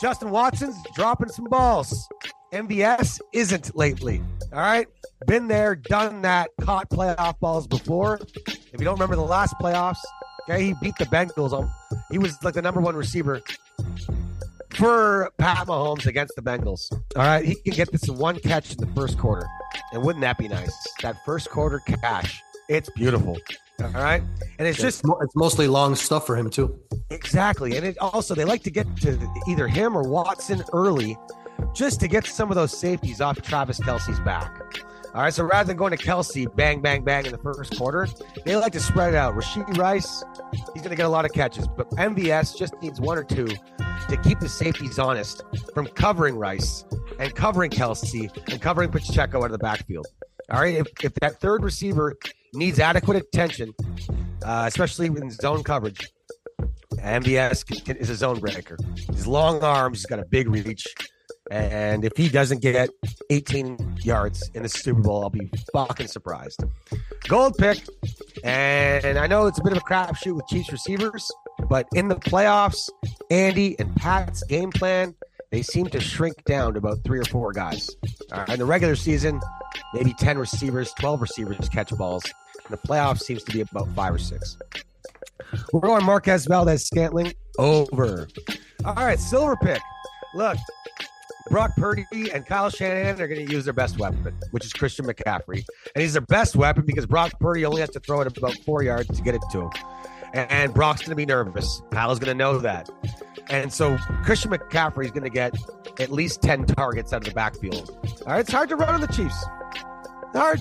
Justin Watson's dropping some balls. MVS isn't lately. All right, been there, done that, caught playoff balls before. If you don't remember the last playoffs, okay, he beat the Bengals. On, he was like the number one receiver for Pat Mahomes against the Bengals. All right, he can get this in one catch in the first quarter, and wouldn't that be nice? That first quarter cash, it's beautiful. All right, and it's just it's, mostly long stuff for him too. Exactly. And it also they like to get to either him or Watson early just to get some of those safeties off Travis Kelce's back. All right. So rather than going to Kelce, bang, bang, bang in the first quarter, they like to spread it out. Rashee Rice, he's going to get a lot of catches, but MVS just needs one or two to keep the safeties honest from covering Rice and covering Kelce and covering Pacheco out of the backfield. All right. If, if that third receiver needs adequate attention, uh, especially in zone coverage, can, is a zone breaker. His long arms. He's got a big reach. And if he doesn't get 18 yards in the Super Bowl, I'll be fucking surprised. Gold pick. And I know it's a bit of a crapshoot with Chiefs receivers, but in the playoffs, Andy and Pat's game plan, they seem to shrink down to about three or four guys. Right, in the regular season, maybe 10 receivers, 12 receivers catch balls. The playoffs, seems to be about five or six. We're going Marquez Valdes-Scantling over. All right, silver pick. Look, Brock Purdy and Kyle Shanahan are going to use their best weapon, which is Christian McCaffrey. And he's their best weapon because Brock Purdy only has to throw it about four yards to get it to him. And Brock's going to be nervous. Kyle's going to know that. And so Christian McCaffrey is going to get at least 10 targets out of the backfield. All right, it's hard to run on the Chiefs. Hard.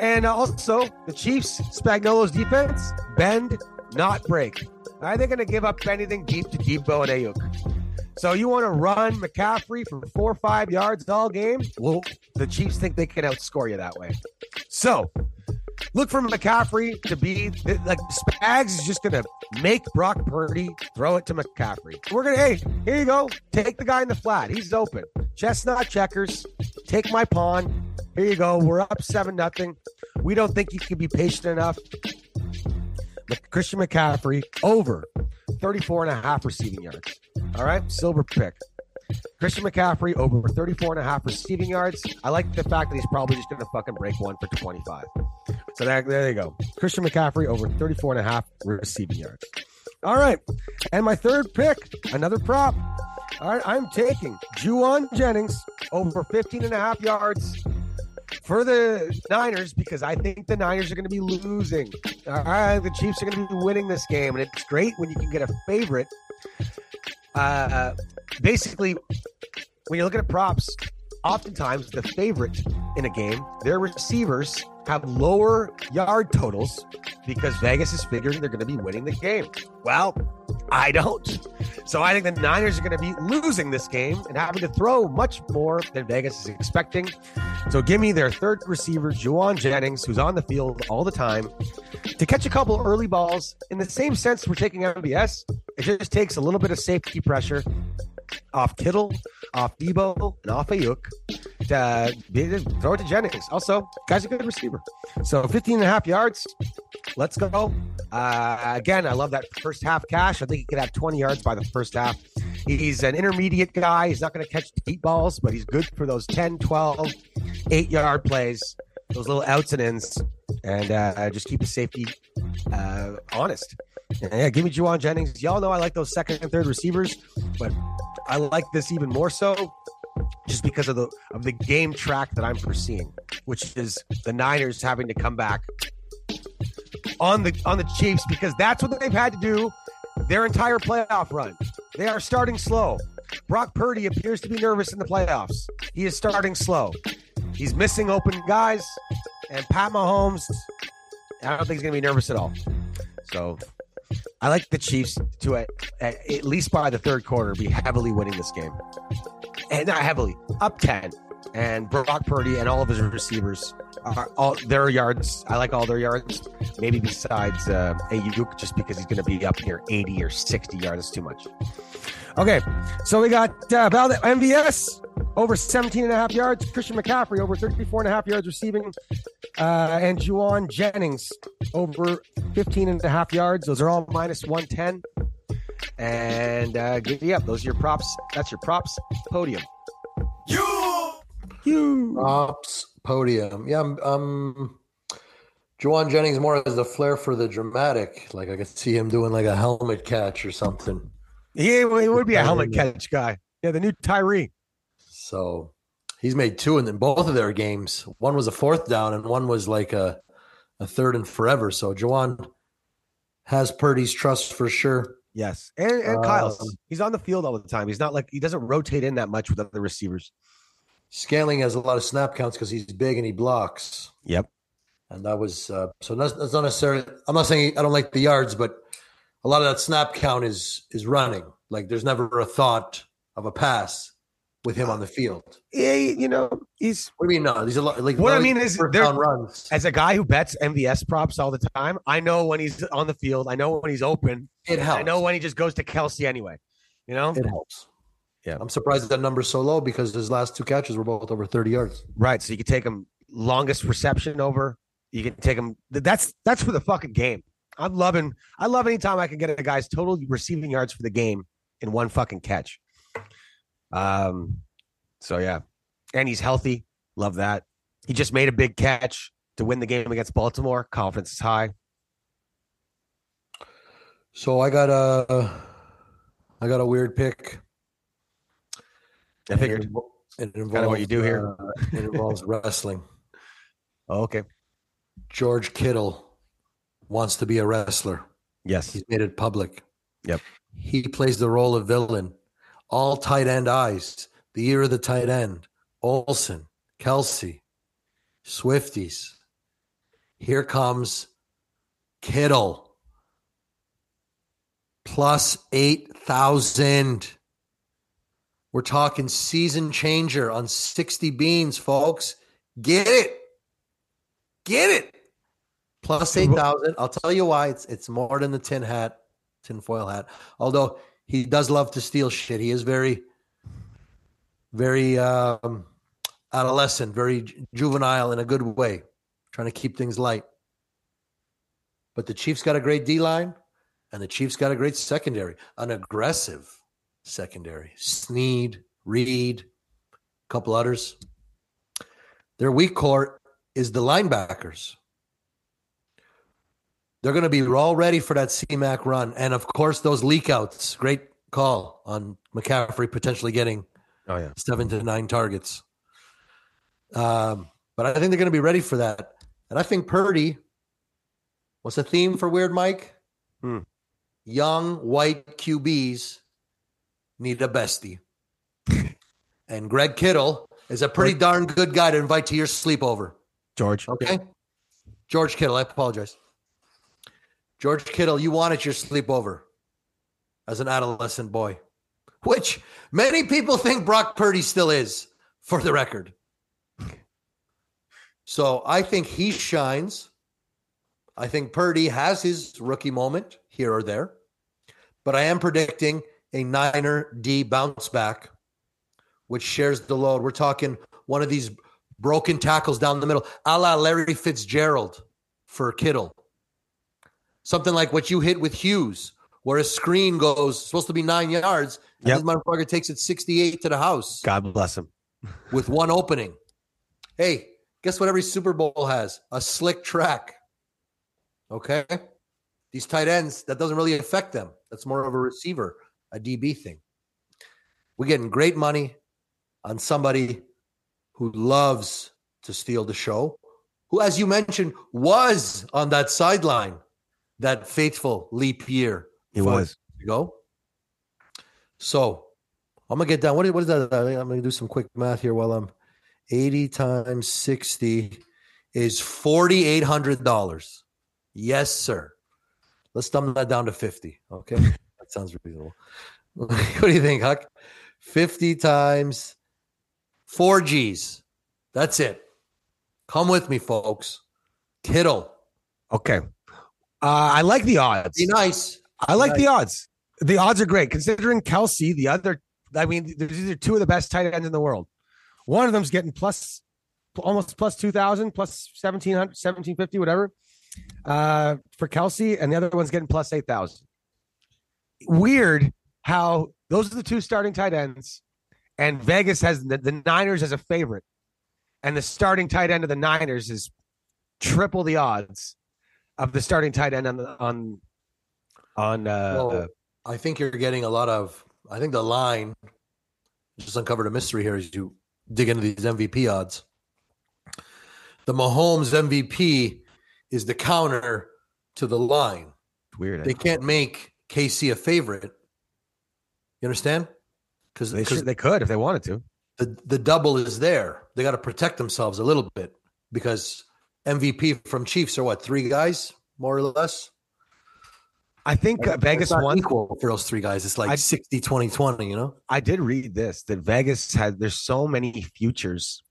And uh, also, the Chiefs, Spagnuolo's defense, bend, not break. Right, they're going to give up anything deep to Deebo and Aiyuk. So you want to run McCaffrey for four or five yards all game? Well, the Chiefs think they can outscore you that way. So look for McCaffrey to be like Spags is just going to make Brock Purdy throw it to McCaffrey. We're going to, hey, here you go. Take the guy in the flat. He's open. Chestnut checkers. Take my pawn. Here you go. We're up 7 nothing. We don't think you can be patient enough. Christian McCaffrey over 34 and a half receiving yards. All right, silver pick. Christian McCaffrey over 34 and a half receiving yards. I like the fact that he's probably just going to fucking break one for 25. So there, there you go. Christian McCaffrey over 34 and a half receiving yards. All right. And my third pick, another prop. All right. I'm taking Jauan Jennings over 15 and a half yards for the Niners because I think the Niners are going to be losing. All right. The Chiefs are going to be winning this game. And it's great when you can get a favorite. Uh, basically, when you're looking at props, oftentimes the favorite in a game, their receivers have lower yard totals because Vegas is figuring they're going to be winning the game. Well, I don't. So I think the Niners are going to be losing this game and having to throw much more than Vegas is expecting. So give me their third receiver, Jauan Jennings, who's on the field all the time, to catch a couple early balls. In the same sense we're taking MVS, it just takes a little bit of safety pressure off Kittle, off Deebo, and off Aiyuk to throw it to Jennings. Also, guy's a good receiver. So 15 and a half yards. Let's go. Uh, again, I love that first half cash. I think he could have 20 yards by the first half. He's an intermediate guy. He's not going to catch deep balls, but he's good for those 10, 12, 8 yard plays, those little outs and ins, and uh, just keep the safety uh, honest. Yeah, give me Jauan Jennings. Y'all know I like those second and third receivers, but I like this even more so just because of the of the game track that I'm foreseeing, which is the Niners having to come back on the on the Chiefs because that's what they've had to do their entire playoff run. They are starting slow. Brock Purdy appears to be nervous in the playoffs. He is starting slow. He's missing open guys, and Pat Mahomes, I don't think he's going to be nervous at all. So I like the Chiefs to at, at, at least by the third quarter be heavily winning this game. And not heavily, up 10. And Brock Purdy and all of his receivers are all their yards. I like all their yards. Maybe besides uh, Aiyuk, just because he's going to be up near 80 or 60 yards. That's too much. Okay, so we got uh, Val- MVS over 17 and a half yards. Christian McCaffrey over 34 and a half yards receiving. Uh, and Jauan Jennings over 15 and a half yards. Those are all minus 110. And uh, give me up. Those are your props. That's your props podium. You. Props podium. Yeah, um, Jauan Jennings more has the flair for the dramatic. Like I could see him doing like a helmet catch or something. Yeah, well, he would be a helmet catch guy. Yeah, the new Tyree. So he's made two in, both of their games. One was a fourth down, and one was like a a third and forever. So Jauan has Purdy's trust for sure. Yes, and and Kyle's. Um, He's on the field all the time. He's not like he doesn't rotate in that much with other receivers. Scantling has a lot of snap counts because he's big and he blocks. Yep. And that was uh, so that's, that's not necessarily. I'm not saying I don't like the yards, but a lot of that snap count is is running. Like there's never a thought of a pass with him on the field. Yeah, you know, he's What do you mean? No, these are like What I mean is they're- runs. as a guy who bets MVS props all the time. I know when he's on the field. I know when he's open. It helps. I know when he just goes to Kelce anyway. You know, it helps. Yeah. I'm surprised that number's so low because his last two catches were both over 30 yards. right? So you can take him longest reception over. You can take him. That's that's for the fucking game. I'm loving. I love anytime I can get a guy's total receiving yards for the game in one fucking catch. Um. So yeah, and he's healthy. Love that. He just made a big catch to win the game against Baltimore. Confidence is high. So I got a, I got a weird pick. I figured. It involves, Kinda what you do here. uh, it involves wrestling. Oh, okay. George Kittle wants to be a wrestler. Yes. He's made it public. Yep. He plays the role of villain. All tight end eyes. The year of the tight end. Olsen, Kelce, Swifties. Here comes Kittle. Plus 8,000. We're talking season changer on 60 beans, folks. Get it. Get it. Plus 8,000. I'll tell you why. It's it's more than the tin hat, tin foil hat. Although he does love to steal shit. He is very, very um, adolescent, very juvenile in a good way, trying to keep things light. But the Chiefs got a great D line, and the Chiefs got a great secondary, an aggressive secondary. Sneed, Reed, a couple others. Their weak court is the linebackers. They're going to be all ready for that CMAC run. And of course, those leakouts. Great call on McCaffrey potentially getting Oh yeah. seven to nine targets. Um, but I think they're going to be ready for that. And I think Purdy, what's the theme for Weird Mike? Hmm. Young white QBs need a bestie. and Greg Kittle is a pretty darn good guy to invite to your sleepover. George. Okay. George Kittle, I apologize. George Kittle, you wanted your sleepover as an adolescent boy, which many people think Brock Purdy still is, for the record. So I think he shines. I think Purdy has his rookie moment here or there, but I am predicting a Niner D bounce back, which shares the load. We're talking one of these broken tackles down the middle, a la Larry Fitzgerald for Kittle. Something like what you hit with Hughes, where a screen goes supposed to be nine yards, and Yep. this motherfucker takes it 68 to the house God bless him. with one opening. Hey, guess what every Super Bowl has? A slick track. Okay? These tight ends, that doesn't really affect them. That's more of a receiver, a DB thing. We're getting great money on somebody who loves to steal the show, who, as you mentioned, was on that sideline that faithful leap year He was. ago. So I'm gonna get down. What is, what is that? I'm gonna do some quick math here while I'm 80 times 60 is forty eight hundred dollars. Yes, sir. Let's dumb that down to 50. Okay. that sounds reasonable. what do you think, Huck? 50 times four G's. That's it. Come with me, folks. Kittle. Okay. Uh, I like the odds. Be nice. I like Nice. the odds. The odds are great considering Kelce, the other. I mean, there's either two of the best tight ends in the world. One of them's getting plus, almost plus 2,000, plus 1,700, 1,750, whatever, uh, for Kelce, and the other one's getting plus 8,000. Weird how those are the two starting tight ends, and Vegas has the, the Niners as a favorite, and the starting tight end of the Niners is triple the odds of the starting tight end on the, on on uh, Well, I think you're getting a lot of. I think the line just uncovered a mystery here as you dig into these MVP odds. The Mahomes MVP is the counter to the line. weird. They can't make KC a favorite. You understand? Because They should, they could if they wanted to. the the double is there. They got to protect themselves a little bit because MVP from Chiefs are what three guys more or less. I think uh, Vegas won. equal for those three guys. It's like I- 60, 20, 20, You know. I did read this that Vegas had. There's so many futures,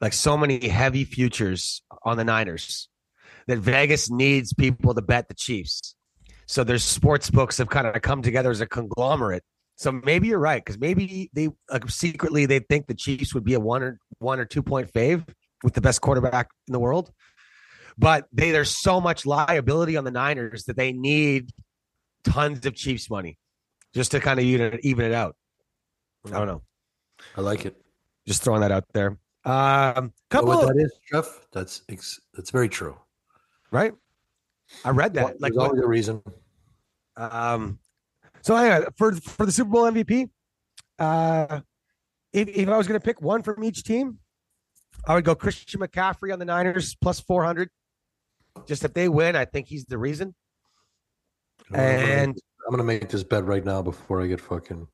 like so many heavy futures on the Niners, that Vegas needs people to bet the Chiefs. So their sports books have kind of come together as a conglomerate. So maybe you're right because maybe they like secretly they think the Chiefs would be a one or one or two point fave with the best quarterback in the world. But they there's so much liability on the Niners that they need tons of Chiefs money just to kind of even it, even it out. I don't know. I like it. Just throwing that out there. Um, Know what of, that is, Jeff? That's that's very true. right. I read that. Like, There's always a reason. um, so anyway, for for the Super Bowl MVP, uh, if if I was going to pick one from each team, I would go Christian McCaffrey on the Niners plus four hundred. Just if they win, I think he's the reason. And I'm gonna make this bet right now before I get fucking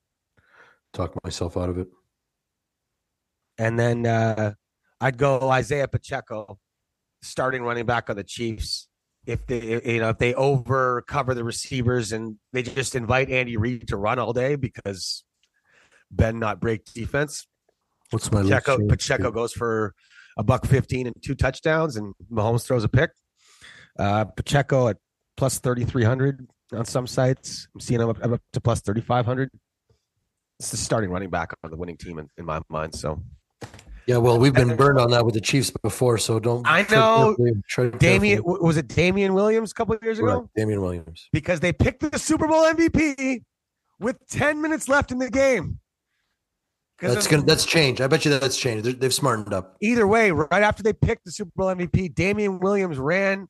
talk myself out of it. and then uh, I'd go Isaiah Pacheco, starting running back on the Chiefs. If they, you know, if they over cover the receivers and they just invite Andy Reid to run all day because Ben not break defense, What's my Pacheco? Pacheco goes for a buck fifteen and two touchdowns, and Mahomes throws a pick. Uh, Pacheco at plus thirty three hundred on some sites. I'm seeing him up, up to plus thirty five hundred. It's the starting running back on the winning team in, in my mind. So Yeah, well, we've been burned on that with the Chiefs before, so don't. I know. Damien was it Damien Williams a couple of years ago Correct, Damien Williams. because they picked the Super Bowl MVP with 10 minutes left in the game. That's gonna that's changed. I bet you that's changed. They're, they've smartened up. either way, right after they picked the Super Bowl MVP, Damien Williams ran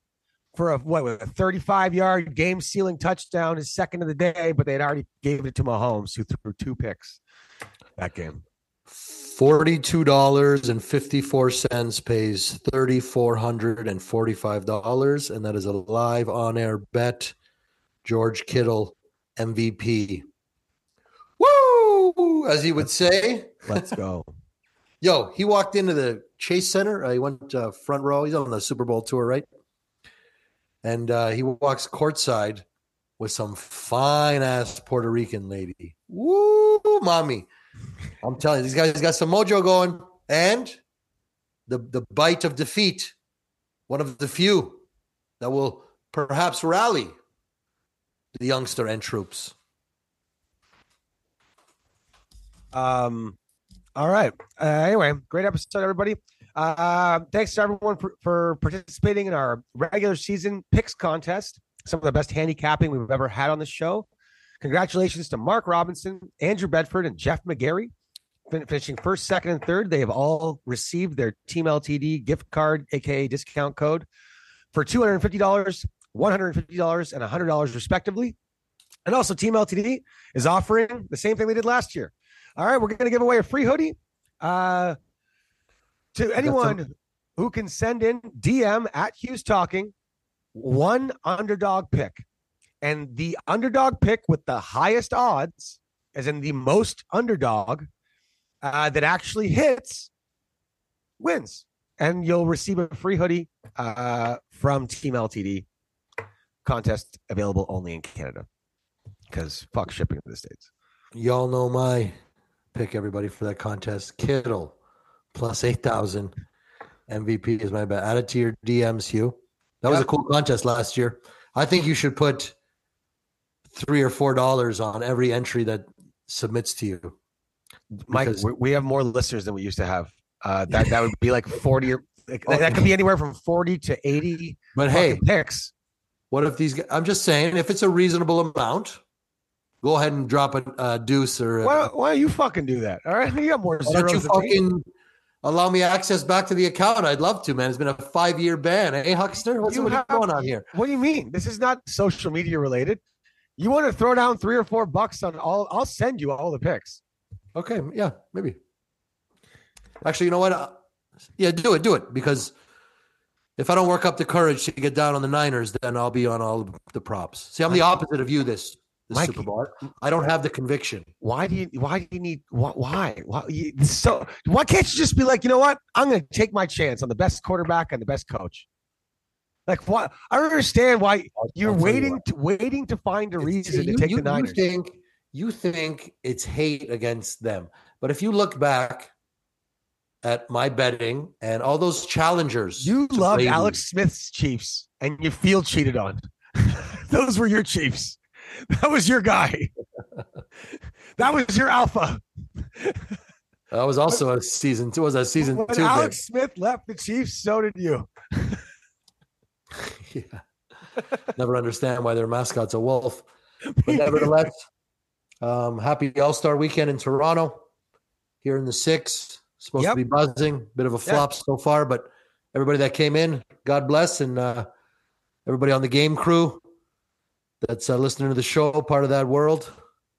for a what a 35 yard game sealing touchdown, his second of the day, but they had already gave it to Mahomes, who threw two picks that game. Forty-two dollars and fifty-four cents pays thirty-four hundred and forty-five dollars, and that is a live on-air bet. George Kittle MVP. Woo! As he would say. Let's go. Yo, he walked into the Chase Center. Uh, he went uh, front row. He's on the Super Bowl tour, right? And uh, he walks courtside with some fine ass Puerto Rican lady. Woo, mommy! I'm telling you, these guys got some mojo going, and the the bite of defeat. One of the few that will perhaps rally the youngster and troops. Um, all right. Uh, anyway, great episode, everybody. Uh, thanks to everyone for, for participating in our regular season picks contest. Some of the best handicapping we've ever had on the show. Congratulations to Mark Robinson, Andrew Bedford, and Jeff McGarry. Fin- Finishing first, second, and third, they have all received their Team LTD gift card, aka discount code, for two hundred and fifty dollars, one hundred and fifty dollars, and hundred dollars, respectively. And also, Team LTD is offering the same thing they did last year. All right, we're going to give away a free hoodie uh, to anyone who can send in DM at Hughes Talking one underdog pick. And the underdog pick with the highest odds, as in the most underdog uh, that actually hits, wins. And you'll receive a free hoodie uh, from Team LTD. Contest available only in Canada because fuck shipping to the States. Y'all know my pick, everybody, for that contest. Kittle plus 8,000. MVP is my bet. Add it to your DMs, Hugh. That was a cool contest last year. I think you should put three or four dollars on every entry that submits to you. Mike, Because- we, we have more listeners than we used to have. Uh, that that would be like forty or like, that, that could be anywhere from forty to eighty. But hey, picks. what if these I'm just saying, if it's a reasonable amount, go ahead and drop a, a deuce or a, Why, don't- why don't you fucking do that? All right, you got more Why don't you than me. fucking allow me access back to the account? I'd love to, man. It's been a five year ban. Hey, Huckster, what's what's have- going on here? What do you mean? This is not social media related. You want to throw down three or four bucks on all? I'll send you all the picks. Okay, yeah, maybe. Actually, you know what? Uh, yeah, do it, do it. Because if I don't work up the courage to get down on the Niners, then I'll be on all the props. See, I'm the opposite of you this this Mike- Super Bowl. I don't have the conviction. Why do you? Why do you need? Why? Why? why you, so why can't you just be like, you know what? I'm going to take my chance on the best quarterback and the best coach. Like what? I don't understand why you're waiting to waiting to find a reason you, to take you- the Niners. You think you think it's hate against them, but if you look back at my betting and all those challengers, You to loved Alex Smith's Chiefs and you feel cheated on. Those were your Chiefs. That was your guy. that was your alpha. That was also a season two. Was a season when two? Alex Smith left the Chiefs, so did you. Yeah. Never understand why their mascot's a wolf. But nevertheless, um, happy All Star weekend in Toronto. Here in the six, supposed Yep. to be buzzing. Bit of a flop so far, but everybody that came in, God bless, and uh, everybody on the game crew that's uh, listening to the show, part of that world.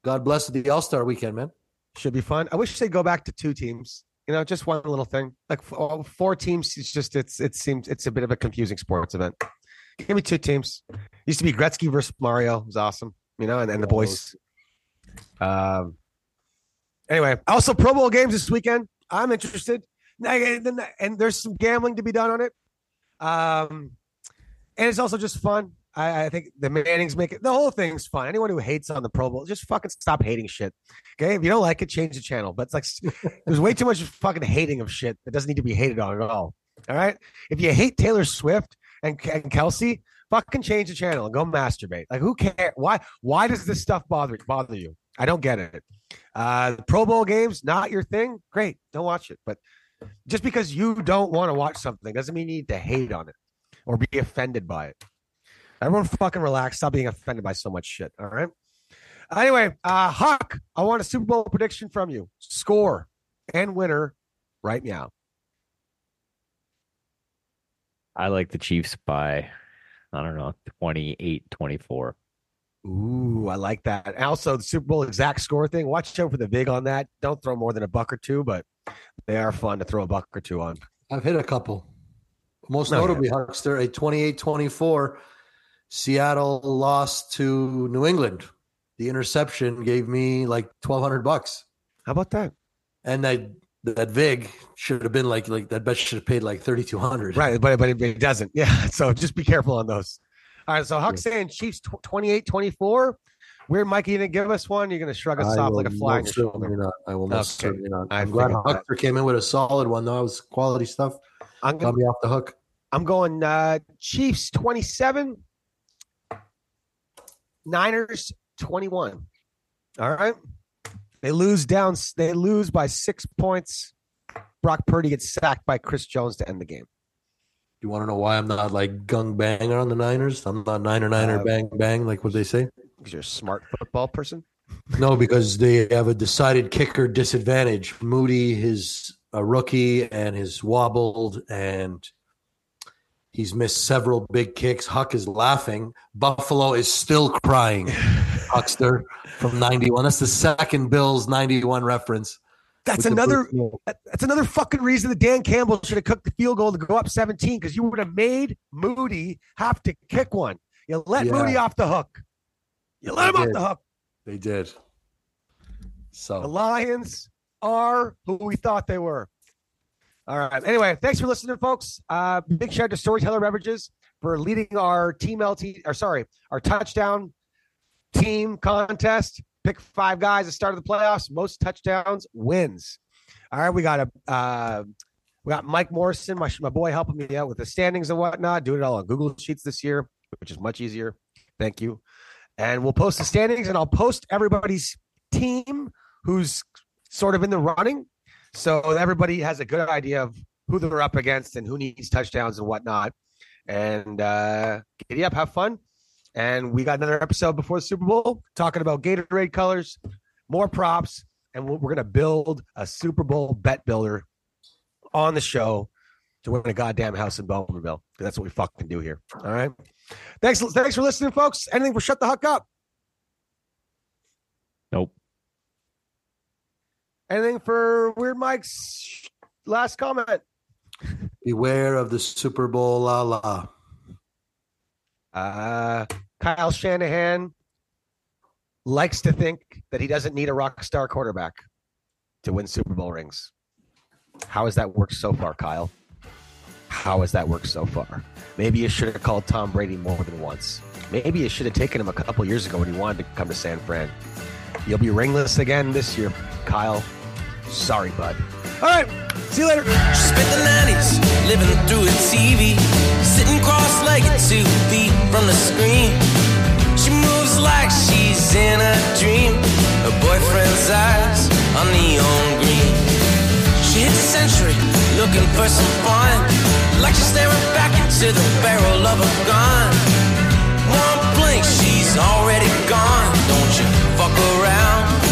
God bless the All Star weekend, man. Should be fun. I wish they'd go back to two teams. You know, just one little thing. Like four, oh, four teams. It's just it's it seems it's a bit of a confusing sports event. Give me two teams. Used to be Gretzky versus Mario. It was awesome. You know, and, and the boys. Um. Anyway, also Pro Bowl games this weekend. I'm interested. And and there's some gambling to be done on it. Um, and it's also just fun. I, I think the Mannings make it. The whole thing's fun. Anyone who hates on the Pro Bowl, just fucking stop hating shit. Okay, if you don't like it, change the channel. But it's like there's way too much fucking hating of shit that doesn't need to be hated on at all. All right, if you hate Taylor Swift and, and Kelce, fucking change the channel and go masturbate. Like who cares? Why? Why does this stuff bother bother you? I don't get it. Uh, the Pro Bowl games not your thing. Great, don't watch it. But just because you don't want to watch something doesn't mean you need to hate on it or be offended by it. Everyone fucking relax. Stop being offended by so much shit. All right. Anyway, uh Huck, I want a Super Bowl prediction from you. Score. and winner right now. I like the Chiefs by, I don't know, 28 24. Ooh, I like that. And also, the Super Bowl exact score thing. Watch out for the vig on that. Don't throw more than a buck or two, but they are fun to throw a buck or two on. I've hit a couple. Most No, you notably, Huckster, a 28 24. Seattle lost to New England. The interception gave me like 1200 bucks. How about that? And that that VIG should have been like like that bet should have paid like 3200. Right, but but it, it doesn't. Yeah, so just be careful on those. All right, so Huck saying Chiefs tw- 28-24. Weird Mikey didn't give us one. You're going to shrug us I off like a fly on your shoulder. not. I will most Okay. certainly not. I I'm glad figured. Huckster came in with a solid one though. It was quality stuff. I'm going, me off the hook. I'm going uh, Chiefs 27, Niners 21. All right. They lose down. They lose by six points. Brock Purdy gets sacked by Chris Jones to end the game. Do you want to know why I'm not like gung banger on the Niners? I'm not niner niner Uh, bang bang like what they say. Because you're a smart football person. No, because they have a decided kicker disadvantage. Moody is a rookie and is wobbled and he's missed several big kicks. Huck is laughing. Buffalo is still crying. Huckster from 91. That's the second Bills 91 reference. That's another. first goal. that- That's another fucking reason that Dan Campbell should have cooked the field goal to go up 17 because you would have made Moody have to kick one. You let Yeah. Moody off the hook. You let him I off the hook. They did. So The Lions are who we thought they were. All right. Anyway, thanks for listening, folks. Uh, big shout out to Storyteller Beverages for leading our team LT, or sorry, our touchdown team contest. Pick five guys at start of the playoffs. Most touchdowns wins. All right. We got a uh, we got Mike Morrison, my, my boy, helping me out with the standings and whatnot. Doing it all on Google Sheets this year, which is much easier. Thank you. And we'll post the standings, and I'll post everybody's team who's sort of in the running. So everybody has a good idea of who they're up against and who needs touchdowns and whatnot. And uh, giddy up, have fun. And we got another episode before the Super Bowl talking about Gatorade colors, more props, and we're going to build a Super Bowl bet builder on the show to win a goddamn house in Bowmanville. That's what we fucking do here. All right. Thanks. Thanks for listening, folks. Anything for shut the huck up. Nope. Anything for Weird Mike's last comment? beware of the Super Bowl la la. Uh, Kyle Shanahan likes to think that he doesn't need a rock star quarterback to win Super Bowl rings. How has that worked so far, Kyle? How has that worked so far? Maybe you should have called Tom Brady more than once. Maybe you should have taken him a couple years ago when he wanted to come to San Fran. You'll be ringless again this year, Kyle. Sorry, bud. All right. See you later. She spent the 90s living through a TV, sitting cross legged two feet from the screen. She moves like she's in a dream. Her boyfriend's eyes are neon green. She hits a century looking for some fun, like she's staring back into the barrel of a gun. One blink, she's already gone. Don't you fuck around